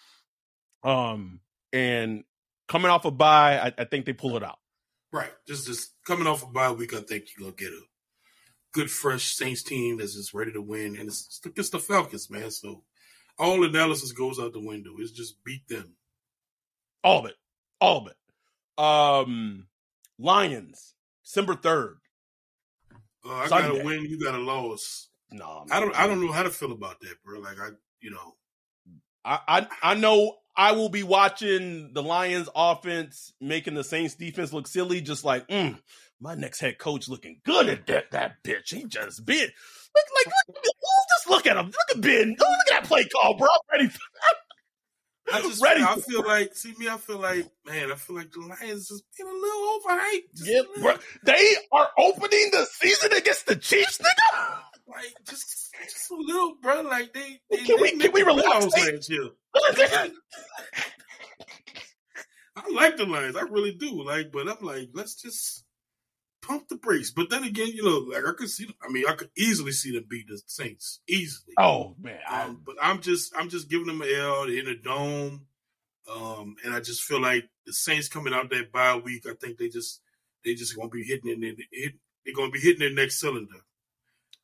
Um, and coming off a bye, I, I think they pull it out. Right. Just just coming off a bye week, I think you're gonna get a good, fresh Saints team that's just ready to win, and it's it's the Falcons, man. So all analysis goes out the window. It's just beat them. All of it, all of it. Um, Lions, December third. Uh, I got to win. You got to lose. No, I don't. I don't know how to feel about that, bro. Like I, you know, I, I, I know I will be watching the Lions offense making the Saints defense look silly, just like, mm, my next head coach looking good at that, that bitch. He just been look like look, just look at him. Look at Ben. Oh, look at that play call, bro. I'm ready. For, I just ready. I feel like see me. I feel like man. I feel like the Lions just being a little overhyped. Just yeah, bro. They are opening the season against the Chiefs, nigga. Like just, just a little, bro. Like they. they can we can we relax? Year. I like the Lions. I really do. Like, but I'm like, let's just pump the brakes. But then again, you know, like I could see. I mean, I could easily see them beat the Saints easily. Oh man, um, but I'm just, I'm just giving them an L in a dome, um, and I just feel like the Saints coming out that bye week. I think they just, they just gonna be hitting it. They're gonna be hitting their next cylinder.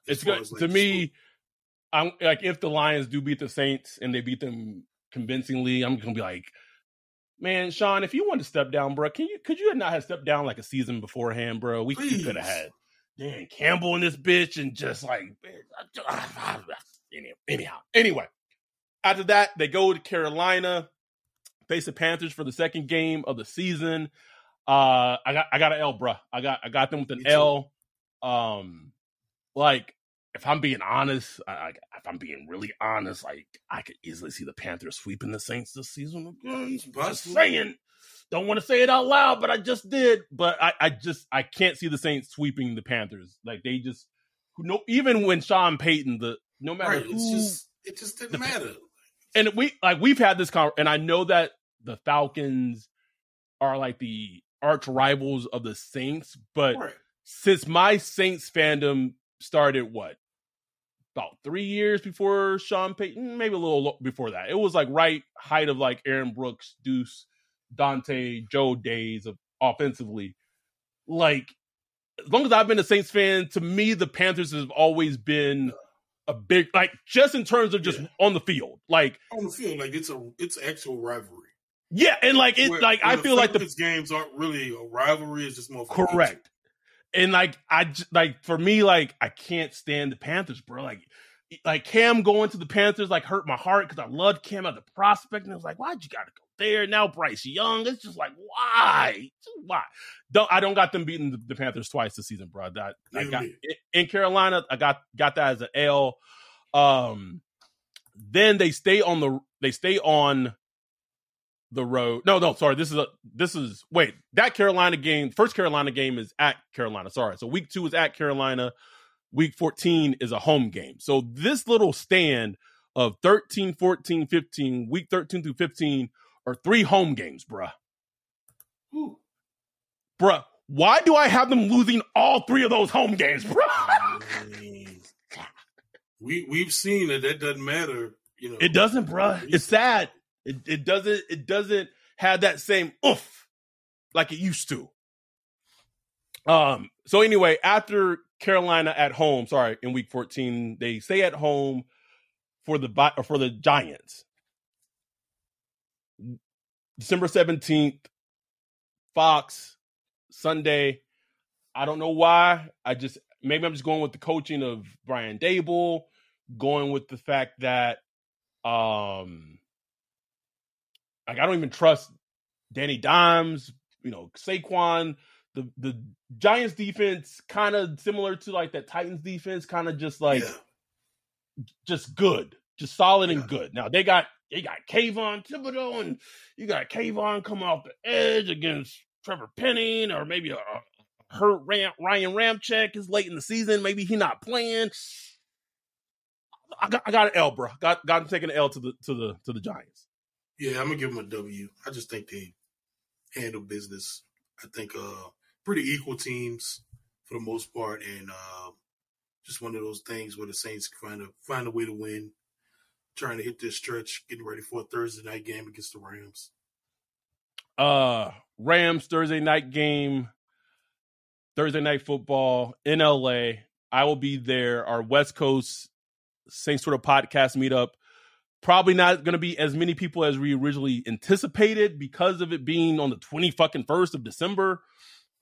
It's good like to me. I'm like if the Lions do beat the Saints and they beat them convincingly, I'm gonna be like, Man, Sean, if you want to step down, bro, can you could you not have stepped down like a season beforehand, bro? We could have had Dan Campbell in this bitch and just like anyhow. Anyway, after that, they go to Carolina, face the Panthers for the second game of the season. Uh, I got I got an L, bro. I got I got them with an L. Um, like if I'm being honest, I, if I'm being really honest, like I could easily see the Panthers sweeping the Saints this season. I'm just saying, don't want to say it out loud, but I just did. But I, I just I can't see the Saints sweeping the Panthers. Like they just, no, even when Sean Payton, the no matter right, who, just, it just didn't the, matter. And we like we've had this con, and I know that the Falcons are like the arch rivals of the Saints, but right. since my Saints fandom started, what about three years before Sean Payton, maybe a little before that. It was like right height of like Aaron Brooks, Deuce, Dante, Joe days of offensively. Like as long as I've been a Saints fan, to me the Panthers have always been a big like just in terms of just yeah. on the field, like on the field, like it's a it's actual rivalry. Yeah, and like it, where, like I feel like the games aren't really a rivalry; it's just more correct. And like I like for me, like I can't stand the Panthers, bro. Like like Cam going to the Panthers like hurt my heart because I loved Cam as a prospect, and I was like, why'd you gotta go there? Now Bryce Young, it's just like why, why? Don't I don't got them beating the, the Panthers twice this season, bro. That I got in Carolina, I got got that as an L. Um, then they stay on the they stay on the road. No, no, sorry. This is a this is wait, that Carolina game, first Carolina game is at Carolina. Sorry. So week 2 is at Carolina. Week 14 is a home game. So this little stand of 13, 14, 15, week 13 through 15 are three home games, bruh. Ooh. Bruh, why do I have them losing all three of those home games, bruh? we we've seen that that doesn't matter, you know. It doesn't, bruh. It's sad. It it doesn't it doesn't have that same oof like it used to. Um. So anyway, after Carolina at home, sorry, in Week 14, they stay at home for the for the Giants. December 17th, Fox, Sunday. I don't know why. I just maybe I'm just going with the coaching of Brian Daboll, going with the fact that um like I don't even trust Danny Dimes, you know, Saquon. The the Giants defense kind of similar to like that Titans defense, kind of just like yeah. just good, just solid yeah. and good. Now they got they got Kayvon Thibodeaux and you got Kayvon coming off the edge against Trevor Penning or maybe a, a hurt Ram, Ryan Ramczyk is late in the season. Maybe he not playing. I got, I got an L, bro. Got got him taking an L to the to the to the Giants. Yeah, I'm gonna give them a W. I just think they handle business. I think uh pretty equal teams for the most part, and uh, just one of those things where the Saints find a find a way to win, trying to hit this stretch, getting ready for a Thursday night game against the Rams. Uh, Rams Thursday night game, Thursday night football in LA. I will be there. Our West Coast Saints sort of podcast meetup Probably not going to be as many people as we originally anticipated because of it being on the 20 fucking first of December.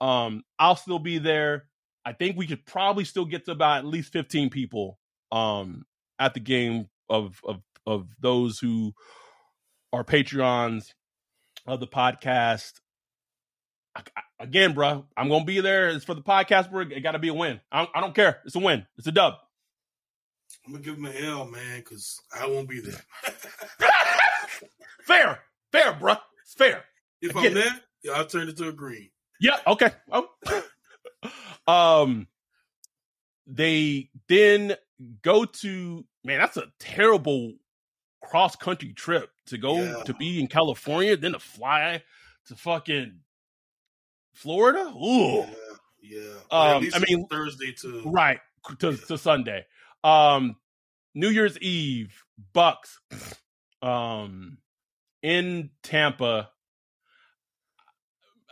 Um, I'll still be there. I think we could probably still get to about at least 15 people um at the game of of of those who are Patreons of the podcast. I, I, again, bro, I'm gonna be there. It's for the podcast, bro. It got to be a win. I I don't care. It's a win. It's a dub. I'm gonna give him an L, man, because I won't be there. fair, fair, bro. It's fair. If I'm there, yeah, I'll turn it to a green. Yeah. Okay. Oh. um, they then go to man. That's a terrible cross country trip to go yeah. to be in California, then to fly to fucking Florida. Ooh. Yeah. yeah. Um, I mean Thursday to right to, yeah. to Sunday. Um, New Year's Eve, Bucks, um, in Tampa.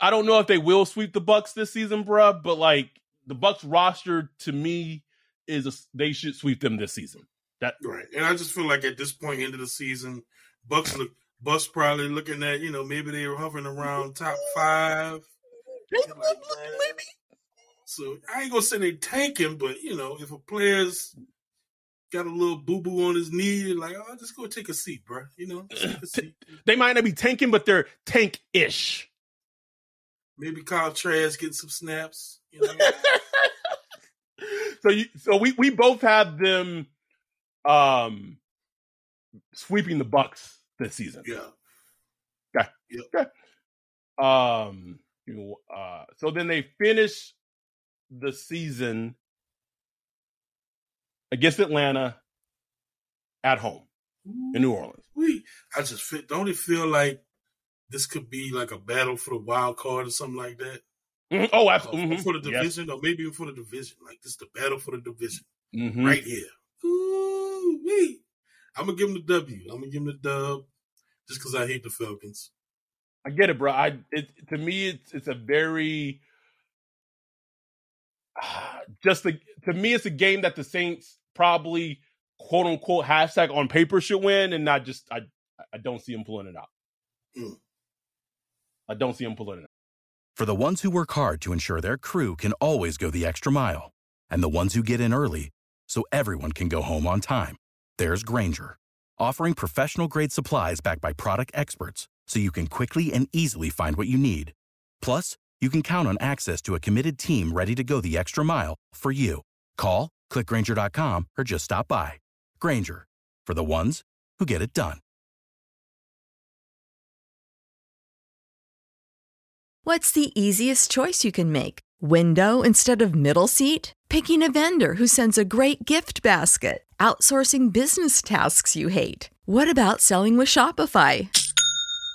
I don't know if they will sweep the Bucks this season, bruh, but like the Bucks roster to me is a, they should sweep them this season. That right, and I just feel like at this point into the season, Bucks look Bus probably looking at, you know, maybe they were hovering around top five. Like, so I ain't gonna say they tanking, but you know, if a player's got a little boo boo on his knee, like, oh, just go take a seat, bro. You know, seat. they might not be tanking, but they're tank ish. Maybe Kyle Trask getting some snaps. You know? so you, so we we both have them, um, sweeping the Bucks this season. Yeah. Okay. Yep. Okay. Um. You know, uh. So then they finish the season against Atlanta at home in New Orleans. We, I just feel, don't it feel like this could be like a battle for the wild card or something like that? Mm-hmm. Oh, absolutely. Mm-hmm. For the division, yes. or maybe even for the division. Like this is the battle for the division mm-hmm. right here. Ooh, wee. I'm gonna give him the W. I'm gonna give him the dub just because I hate the Falcons. I get it, bro. I it, to me it's it's a very just the to me it's a game that the Saints probably quote unquote hashtag on paper should win, and not just I I don't see him pulling it out. Mm. I don't see him pulling it out. For the ones who work hard to ensure their crew can always go the extra mile, and the ones who get in early so everyone can go home on time, there's Grainger, offering professional grade supplies backed by product experts, so you can quickly and easily find what you need. Plus, you can count on access to a committed team ready to go the extra mile for you. Call clickgrainger.com, or just stop by. Grainger, for the ones who get it done. What's the easiest choice you can make? Window instead of middle seat? Picking a vendor who sends a great gift basket? Outsourcing business tasks you hate? What about selling with Shopify?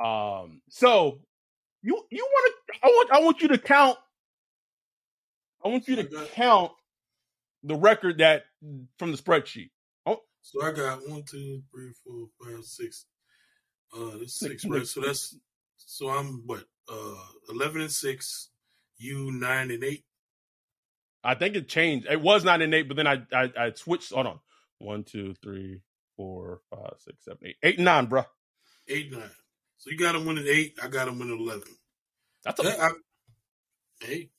Um, so you you want to? I want I want you to count. I want you to count the record that from the spreadsheet. Oh. So I got one, two, three, four, five, six. Uh, that's six, right? So that's so I'm what? Uh, eleven and six. You nine and eight. I think it changed. It was nine and eight, but then I I, I switched. Hold on. One, two, three, four, five, six, seven, eight, eight nine, bro. Eight nine. So you got him winning eight. I got him winning eleven. That's a I, hey.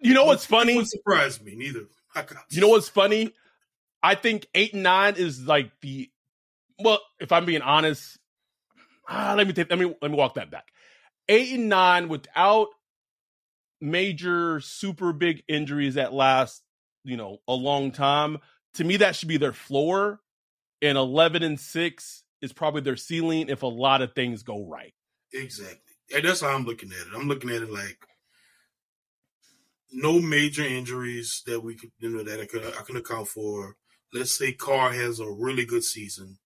You know what's funny? It surprise me neither. You know what's funny? I think eight and nine is like the well. If I'm being honest, ah, let me take, let me let me walk that back. Eight and nine without major super big injuries that last you know a long time. To me, that should be their floor. And eleven and six is probably their ceiling if a lot of things go right. Exactly. And that's how I'm looking at it. I'm looking at it like no major injuries that we could, you know, that I can, I can account for. Let's say Carr has a really good season.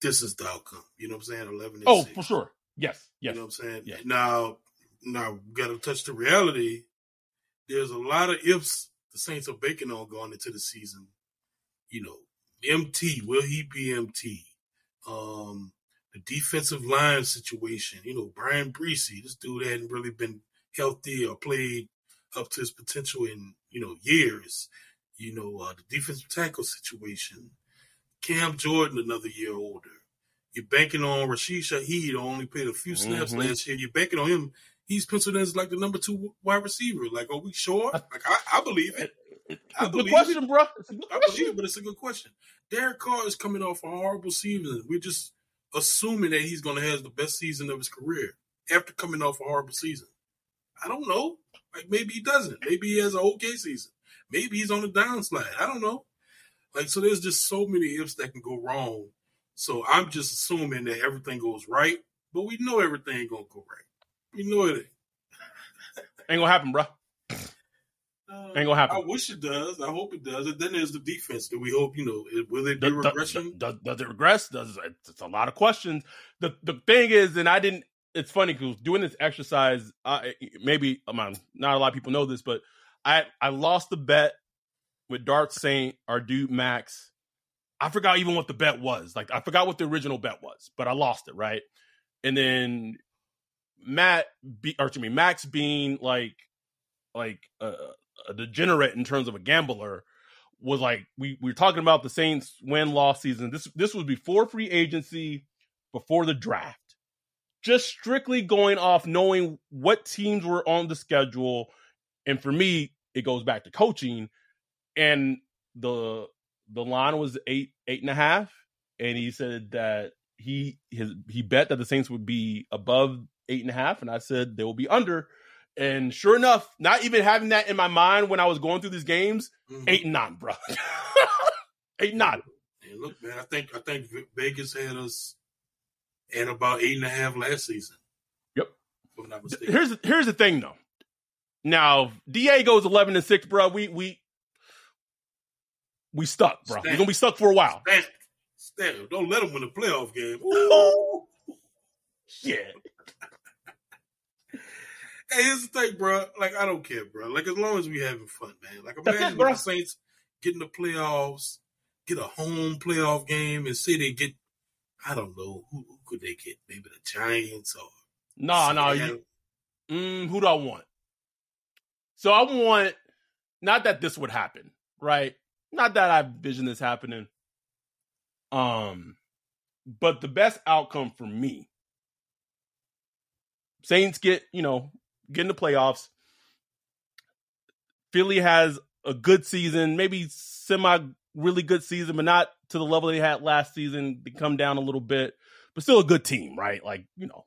This is the outcome. You know what I'm saying? 11 Oh, for sure. Yes. Yes. You know what I'm saying? Yeah. Now, now got to touch the reality. There's a lot of ifs the Saints are baking on going into the season. You know, MT, will he be MT? Um, the defensive line situation, you know, Bryan Bresee, this dude hadn't really been healthy or played up to his potential in, you know, years. You know, uh, the defensive tackle situation. Cam Jordan another year older. You're banking on Rashid Shaheed, only played a few snaps Mhm. last year. You're banking on him. He's penciled in as like the number two wide receiver. Like, are we sure? Like, I, I believe it. It's I a good believe question, bro. It's a good I believe question. it, but it's a good question. Derek Carr is coming off a horrible season. We're just assuming that he's going to have the best season of his career after coming off a horrible season. I don't know. Like maybe he doesn't. Maybe he has an okay season. Maybe he's on the downslide. I don't know. Like so, there's just so many ifs that can go wrong. So I'm just assuming that everything goes right, but we know everything ain't gonna go right. We know it ain't. Ain't gonna happen, bro. Uh, Ain't gonna happen. I wish it does. I hope it does. And then there's the defense that we hope, you know, will it be Does, regression? does, does it regress? Does it's, a lot of questions. The the thing is, and I didn't. It's funny because doing this exercise, I, maybe um, not a lot of people know this, but I I lost the bet with Dart Saint, our dude Max. I forgot even what the bet was. Like I forgot what the original bet was, but I lost it right. And then Matt, be, or to me, Max being like like a, a degenerate in terms of a gambler was like we, we were talking about the Saints win loss season. This this was before free agency, before the draft. Just strictly going off knowing what teams were on the schedule. And for me, it goes back to coaching. And the the line was eight, eight and a half. And he said that he his he bet that the Saints would be above eight and a half. And I said they will be under. And sure enough, not even having that in my mind when I was going through these games, Mhm. eight and nine, bro. eight and nine. And look, man, I think I think Vegas had us at about eight and a half last season. Yep. If I'm not mistaken. Here's here's the thing though. Now Da goes eleven and six, bro. We we we stuck, bro. We're gonna be stuck for a while. Stamp. Don't let them win the playoff game. Ooh. Shit. Hey, here's the thing, bro. Like, I don't care, bro. Like, as long as we having fun, man. Like, imagine the Saints getting the playoffs, get a home playoff game, and say they get, I don't know, who, who could they get? Maybe the Giants or No, no. You, mm, who do I want? So I want not that this would happen, right? Not that I vision this happening. Um, but the best outcome for me, Saints get you know get in the playoffs. Philly has a good season, maybe semi really good season, but not to the level they had last season. They come down a little bit, but still a good team, right? Like you know,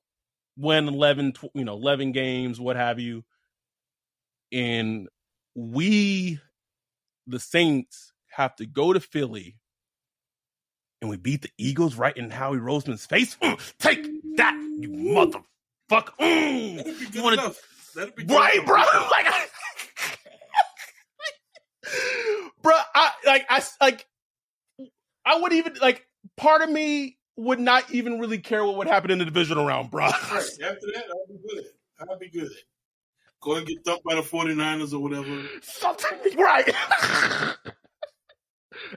win 11, tw- you know, 11 games, what have you. And we, the Saints, have to go to Philly and we beat the Eagles right in Howie Roseman's face. Mm, take that, you motherfucker. Mm. That'd be good You wanna- enough. That'd be Right, bro. Like, I, bro, I like I like I would even like part of me would not even really care what would happen in the divisional round, bro. Right. After that, I'll be good. I'll be good. Go and get thumped by the 49ers or whatever. Something right.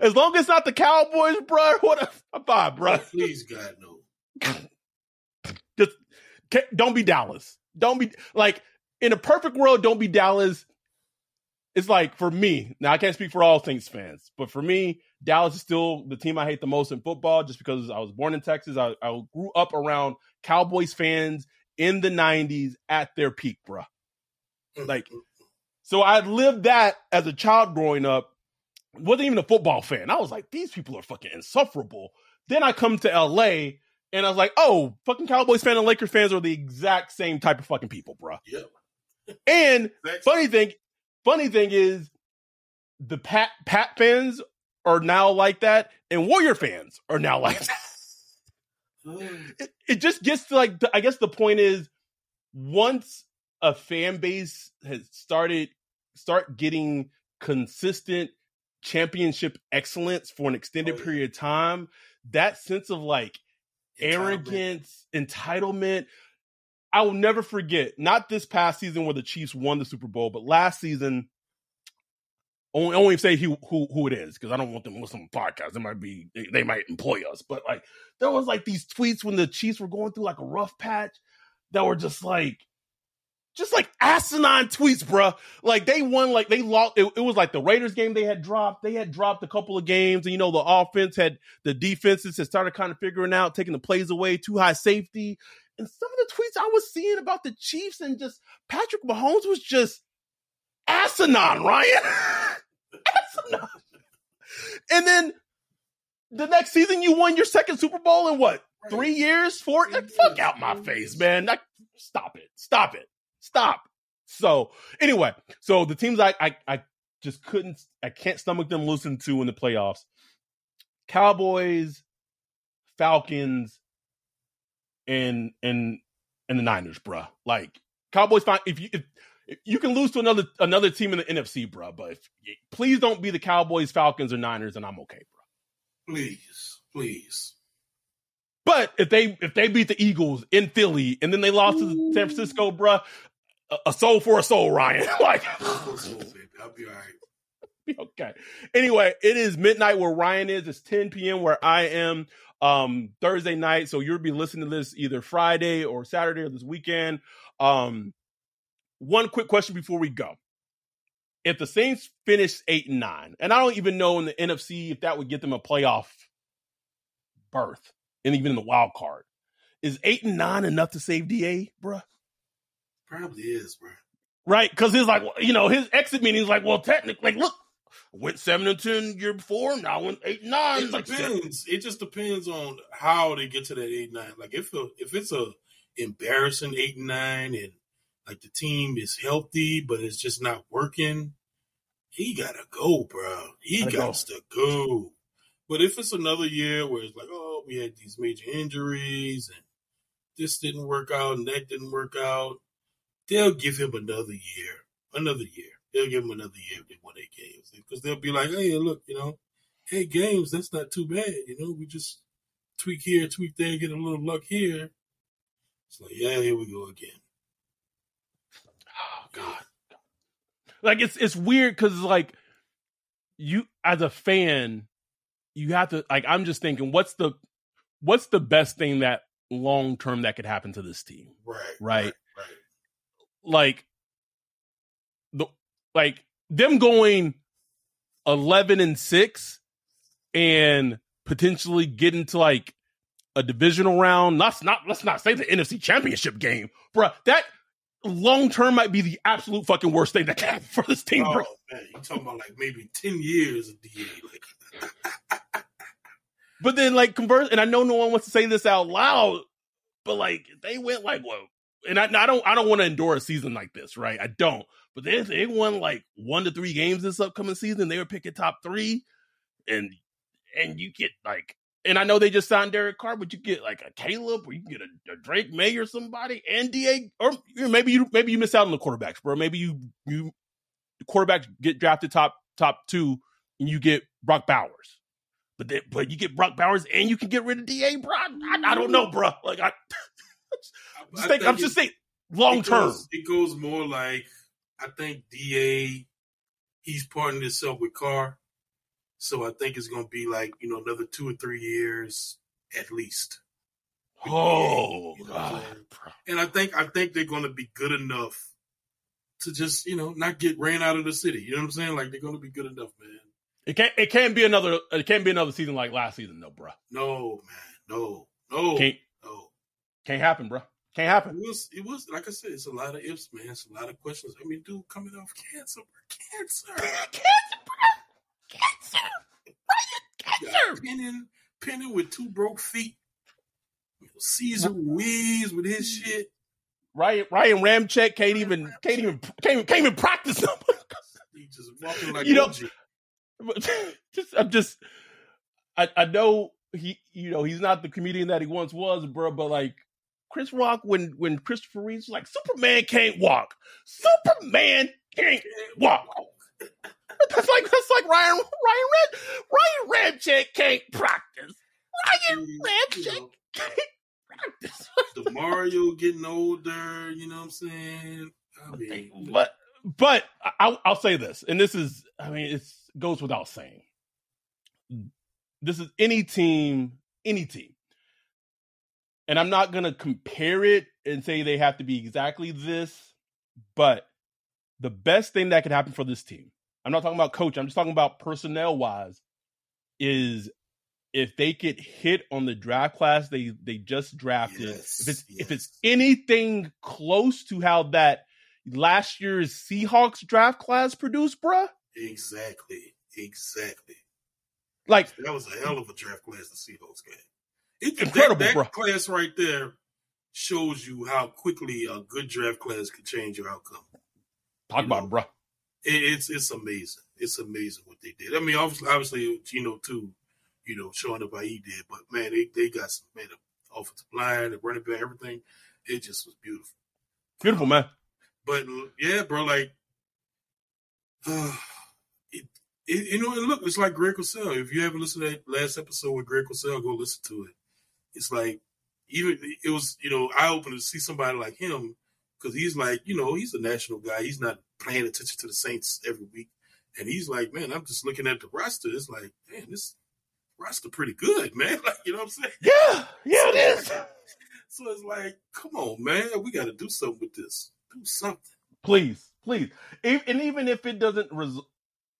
as long as it's not the Cowboys, bro. What a, I'm fine, bro. Oh, please, God, no. Just don't be Dallas. Don't be like in a perfect world. Don't be Dallas. It's like for me now. I can't speak for all Saints fans, but for me, Dallas is still the team I hate the most in football. Just because I was born in Texas, I, I grew up around Cowboys fans in the '90s at their peak, bro. Mm-hmm. Like, so I lived that as a child growing up. Wasn't even a football fan. I was like, these people are fucking insufferable. Then I come to LA and I was like, oh, fucking Cowboys fan and Lakers fans are the exact same type of fucking people, bro. Yep. And Thanks. funny thing, funny thing is, the Pat Pat fans are now like that, and Warrior fans are now like that. Oh. It, it just gets to like, I guess the point is, once a fan base has started start getting consistent championship excellence for an extended Oh, yeah. period of time, that sense of like Entitlement. arrogance, entitlement. I will never forget, not this past season where the Chiefs won the Super Bowl, but last season. Only, only say who who who it is because I don't want them to listen to the podcast. It might be they, they might employ us, but like there was like these tweets when the Chiefs were going through like a rough patch that were just like just like asinine tweets, bruh. Like they won, like they lost. It, it, was like the Raiders game they had dropped. They had dropped a couple of games, and you know the offense had the defenses had started kind of figuring out taking the plays away, too high safety, and some of the tweets I was seeing about the Chiefs and just Patrick Mahomes was just asinine, Ryan. asinine. And then the next season, you won your second Super Bowl in what? Three years? Four? Like, fuck out my face, man. Like, stop it. Stop it. Stop. So anyway, so the teams I, I I just couldn't I can't stomach them losing to in the playoffs. Cowboys, Falcons, and and and the Niners, bruh. Like Cowboys fine if you if, if you can lose to another another team in the NFC, bruh. But if, please don't be the Cowboys, Falcons, or Niners, and I'm okay, bruh. Please, please. But if they if they beat the Eagles in Philly and then they lost Ooh. to San Francisco, bruh, a soul for a soul, Ryan. like, I'll be all right. okay. Anyway, it is midnight where Ryan is. It's 10 p.m. where I am. Um, Thursday night. So you'll be listening to this either Friday or Saturday or this weekend. Um, one quick question before we go. If the Saints finish eight and nine, and I don't even know in the NFC if that would get them a playoff berth, and even in the wild card, is eight and nine enough to save Da, bruh? Probably is, bro. Right, because he's like, you know, his exit meeting is like, well, technically, like, look, went seven and ten year before, now went eight and nine. It like, depends. Seven. It just depends on how they get to that eight nine. Like if a, if it's a embarrassing eight and nine, and like the team is healthy but it's just not working, he gotta go, bro. He got to go. But if it's another year where it's like, oh, we had these major injuries and this didn't work out and that didn't work out, they'll give him another year, another year. They'll give him another year if they win eight games because they'll be like, hey, look, you know, eight games, that's not too bad. You know, we just tweak here, tweak there, get a little luck here. It's like, yeah, here we go again. Oh God. Like it's it's weird because like you as a fan, you have to like I'm just thinking, what's the what's the best thing that long term that could happen to this team? Right. Right. right like the like them going 11 and 6 and potentially getting to like a divisional round let's not let's not say the NFC championship game bro that long term might be the absolute fucking worst thing that can happen for this team oh, bro man you talking about like maybe 10 years of DA like but then like convert and I know no one wants to say this out loud but like they went like what and I, I don't I don't want to endure a season like this, right? I don't. But they they won like one to three games this upcoming season. They were picking top three, and and you get like, and I know they just signed Derek Carr, but you get like a Caleb, or you get a, a Drake Maye or somebody, and Da, or maybe you maybe you miss out on the quarterbacks, bro. Maybe you you the quarterbacks get drafted top top two, and you get Brock Bowers. But then, but you get Brock Bowers and you can get rid of Da, bro. I, I don't know, bro. Like I, just think, I'm just saying long term. It goes more like I think Da he's partnered himself with Carr, so I think it's going to be like you know another two or three years at least. Oh you know God! And I think I think they're going to be good enough to just you know not get ran out of the city. You know what I'm saying? Like they're going to be good enough, man. It can't. It can't be another. It can't be another season like last season, though, bro. No, man. No. No. Can't. No. Can't happen, bro. Can't happen. It was, it was like I said, it's a lot of ifs, man. It's a lot of questions. I mean, dude, coming off cancer, bro. Cancer. cancer, bro. Cancer. Ryan, cancer. Penning, penning with two broke feet. Cesar Ruiz with his mm. shit. Ryan Ryan Ramczyk can't even can't even can't, can't even practice them. he just walking like you know. Just I'm just I I know he you know he's not the comedian that he once was, bro. But like Chris Rock when when Christopher Reeves was like Superman can't walk. Superman can't walk. That's like that's like Ryan Ryan Red Ryan Ramczyk can't practice. Ryan mm, Ramczyk can't practice. Demario getting older, you know what I'm saying? I mean, but but I'll, I'll say this, and this is I mean it goes without saying. This is any team, any team and I'm not going to compare it and say they have to be exactly this, But the best thing that could happen for this team, I'm not talking about coach, I'm just talking about personnel wise, is if they get hit on the draft class they they just drafted. Yes, if it's yes. if it's anything close to how that last year's Seahawks draft class produced, bruh. Exactly. Exactly. Like That was a hell of a draft class the Seahawks game. It, Incredible, that, bro. that class right there shows you how quickly a good draft class can change your outcome. talk You about know, it, bruh. It, it's it's amazing. It's amazing what they did. I mean, obviously, obviously Geno too, you know, showing up how he did. But man, they, they got some man, the offensive line, the running back, everything. It just was beautiful. Beautiful, man. But yeah, bro, like, uh, it, it, you know, and look, it's like Greg Cosell. If you haven't listened to that last episode with Greg Cosell, go listen to it. It's like, even it was, you know, eye opening to see somebody like him because he's like, you know, he's a national guy. He's not paying attention to the Saints every week, and he's like, man, I'm just looking at the roster. It's like, man, this roster pretty good, man. Like, you know what I'm saying? Yeah, yeah, it is. So it's like, come on, man, we got to do something with this. Do something. Please, please. And even if it doesn't res-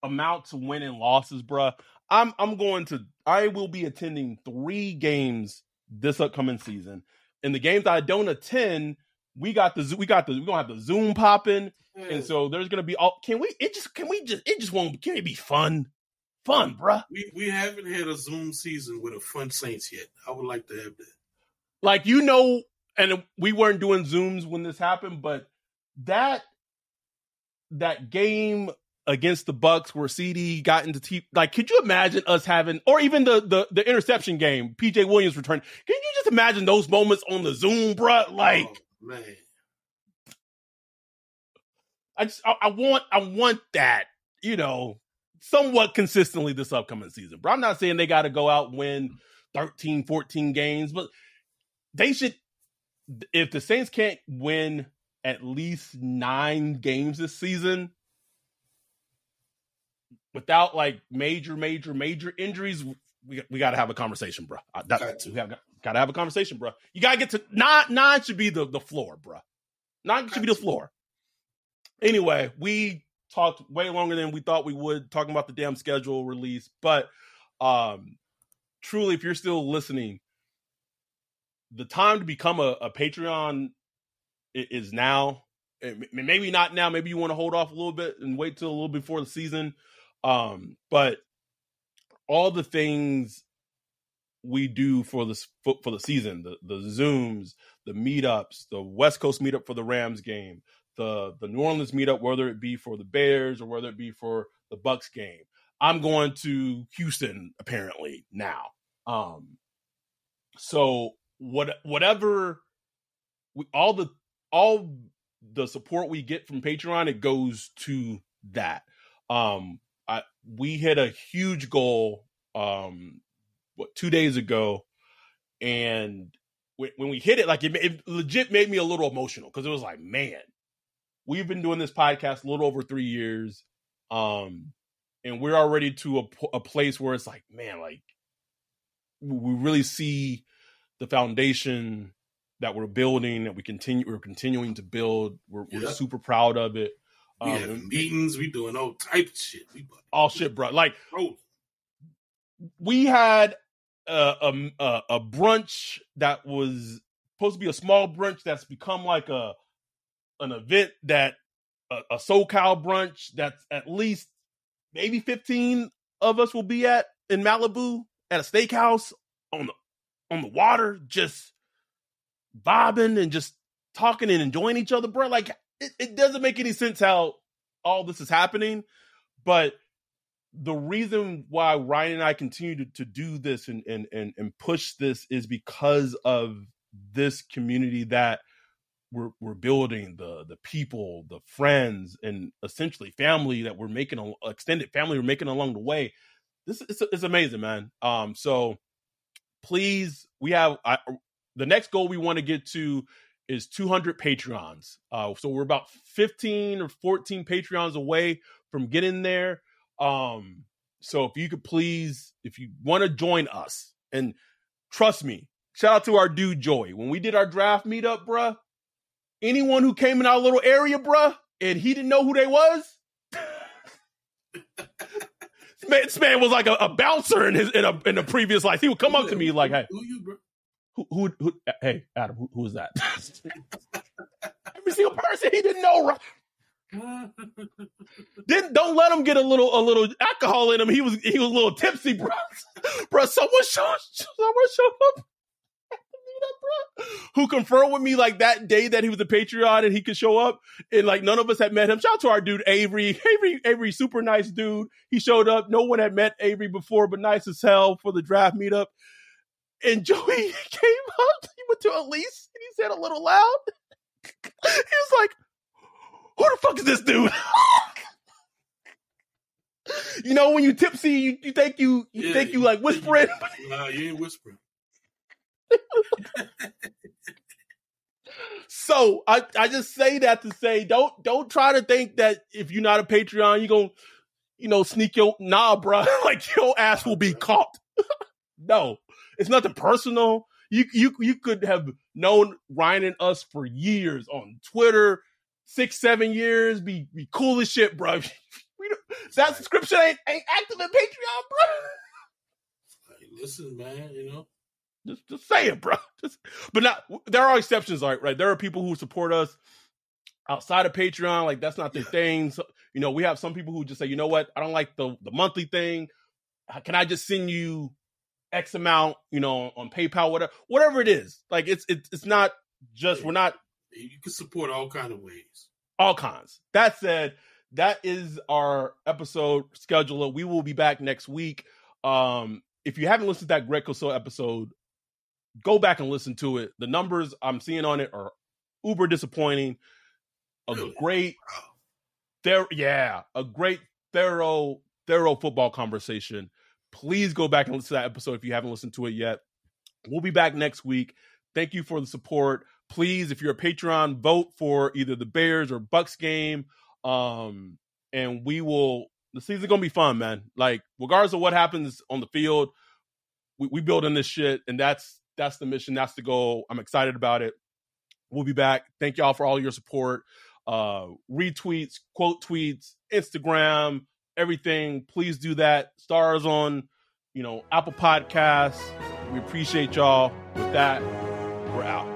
amount to winning losses, bruh, I'm I'm going to I will be attending three games this upcoming season. And the games I don't attend, we got the we got the we're gonna have the Zoom popping. And mm. so there's gonna be all can we it just can we just it just won't can it be fun? Fun, bruh. We we haven't had a Zoom season with a fun Saints yet. I would like to have that. like you know and we weren't doing zooms when this happened but that that game against the bucs where cd got into t like could you imagine us having or even the the, the interception game pj williams return can you just imagine those moments on the zoom bruh? like oh, man, i just I, I want i want that you know somewhat consistently this upcoming season bro i'm not saying they got to go out and win 13 14 games but they should if the Saints can't win at least nine games this season without like major, major, major injuries, we we got to have a conversation, bro. That- Got to. we have got to have a conversation, bro. You got to get to nine. Nine should be the the floor, bro. Nine should be the floor. Anyway, we talked way longer than we thought we would talking about the damn schedule release, but um, truly, if you're still listening the time to become a, a Patreon is now. Maybe not now. Maybe you want to hold off a little bit and wait till a little before the season. Um, but all the things we do for for, for the season, the the zooms, the meetups, the West Coast meetup for the Rams game, the the New Orleans meetup, whether it be for the Bears or whether it be for the Bucs game. I'm going to Houston apparently now. Um, so what whatever we all the all the support we get from Patreon it goes to that. Um I we hit a huge goal um what 2 days ago and when when we hit it like it, it legit made me a little emotional cuz it was like man we've been doing this podcast a little over 3 years um and we're already to a, a place where it's like man like we really see the foundation that we're building that we continue we're continuing to build. We're, we're super proud of it we um, meetings. We doing all type of shit. We all shit bro like roll. we had a, a a brunch that was supposed to be a small brunch that's become like a an event that a, a SoCal brunch that's at least maybe 15 of us will be at in Malibu at a steakhouse on the on the water just vibing and just talking and enjoying each other bro like it, it doesn't make any sense how all this is happening but the reason why Ryan and I continue to, to do this and, and and and push this is because of this community that we're we're building the the people, the friends, and essentially family that we're making extended family we're making along the way. This is it's amazing, man. Um, so please, we have I, the next goal we want to get to is 200 Patreons. Uh, so we're about 15 or 14 Patreons away from getting there. Um, so if you could please, if you want to join us, and trust me, shout out to our dude Joy. When we did our draft meetup, bruh, anyone who came in our little area, bruh, and he didn't know who they was. this, man, this man was like a, a bouncer in his in a in a previous life. He would come up to me like, "Hey, Who you, bro? Who, who, who hey, Adam, who, who is that?" Every single person he didn't know. Right? Didn't don't let him get a little a little alcohol in him. He was he was a little tipsy, bro. bro, someone showed someone showed up. Who confirmed with me like that day that he was a Patreon and he could show up, and like none of us had met him. Shout out to our dude Avery. Avery, Avery, super nice dude. He showed up. No one had met Avery before, but nice as hell for the draft meetup. And Joey came up. He went to Elise and he said a little loud. he was like, who the fuck is this dude? you know, when you tipsy, you, you think you you Yeah, think you like whispering. Nah, you ain't whispering. so I, I just say that to say don't don't try to think that if you're not a Patreon, you're gonna, you know, sneak your nah, bro. like your ass will be caught. No, it's nothing personal. You you you could have known Ryan and us for years on Twitter, six, seven years, be be cool as shit, bro. We don't- that subscription ain't ain't active in Patreon, bro. Like, listen, man, you know. Just, just say it, bro. Just, but not. There are exceptions, right? Right. There are people who support us outside of Patreon. Like that's not their thing. So, you know, we have some people who just say, you know what, I don't like the the monthly thing. Can I just send you X amount? You know, on PayPal, whatever, whatever it is. Like it's it's it's not just we're not You can support all kind of ways. all kinds. That said, that is our episode scheduler. We will be back next week. Um, if you haven't listened to that Greg Cosell episode, go back and listen to it. The numbers I'm seeing on it are uber disappointing. A Really? great there yeah, a great thorough thorough football conversation. Please go back and listen to that episode if you haven't listened to it yet. We'll be back next week. Thank you for the support. Please, if you're a Patreon, vote for either the Bears or Bucs game. Um, and we will. The season's gonna be fun, man. Like, regardless of what happens on the field, we, we building this shit, and that's that's the mission. That's the goal. I'm excited about it. We'll be back. Thank y'all for all your support. Uh, retweets, quote tweets, Instagram, everything. Please do that. Stars on, you know, Apple Podcasts. We appreciate y'all. With that, we're out.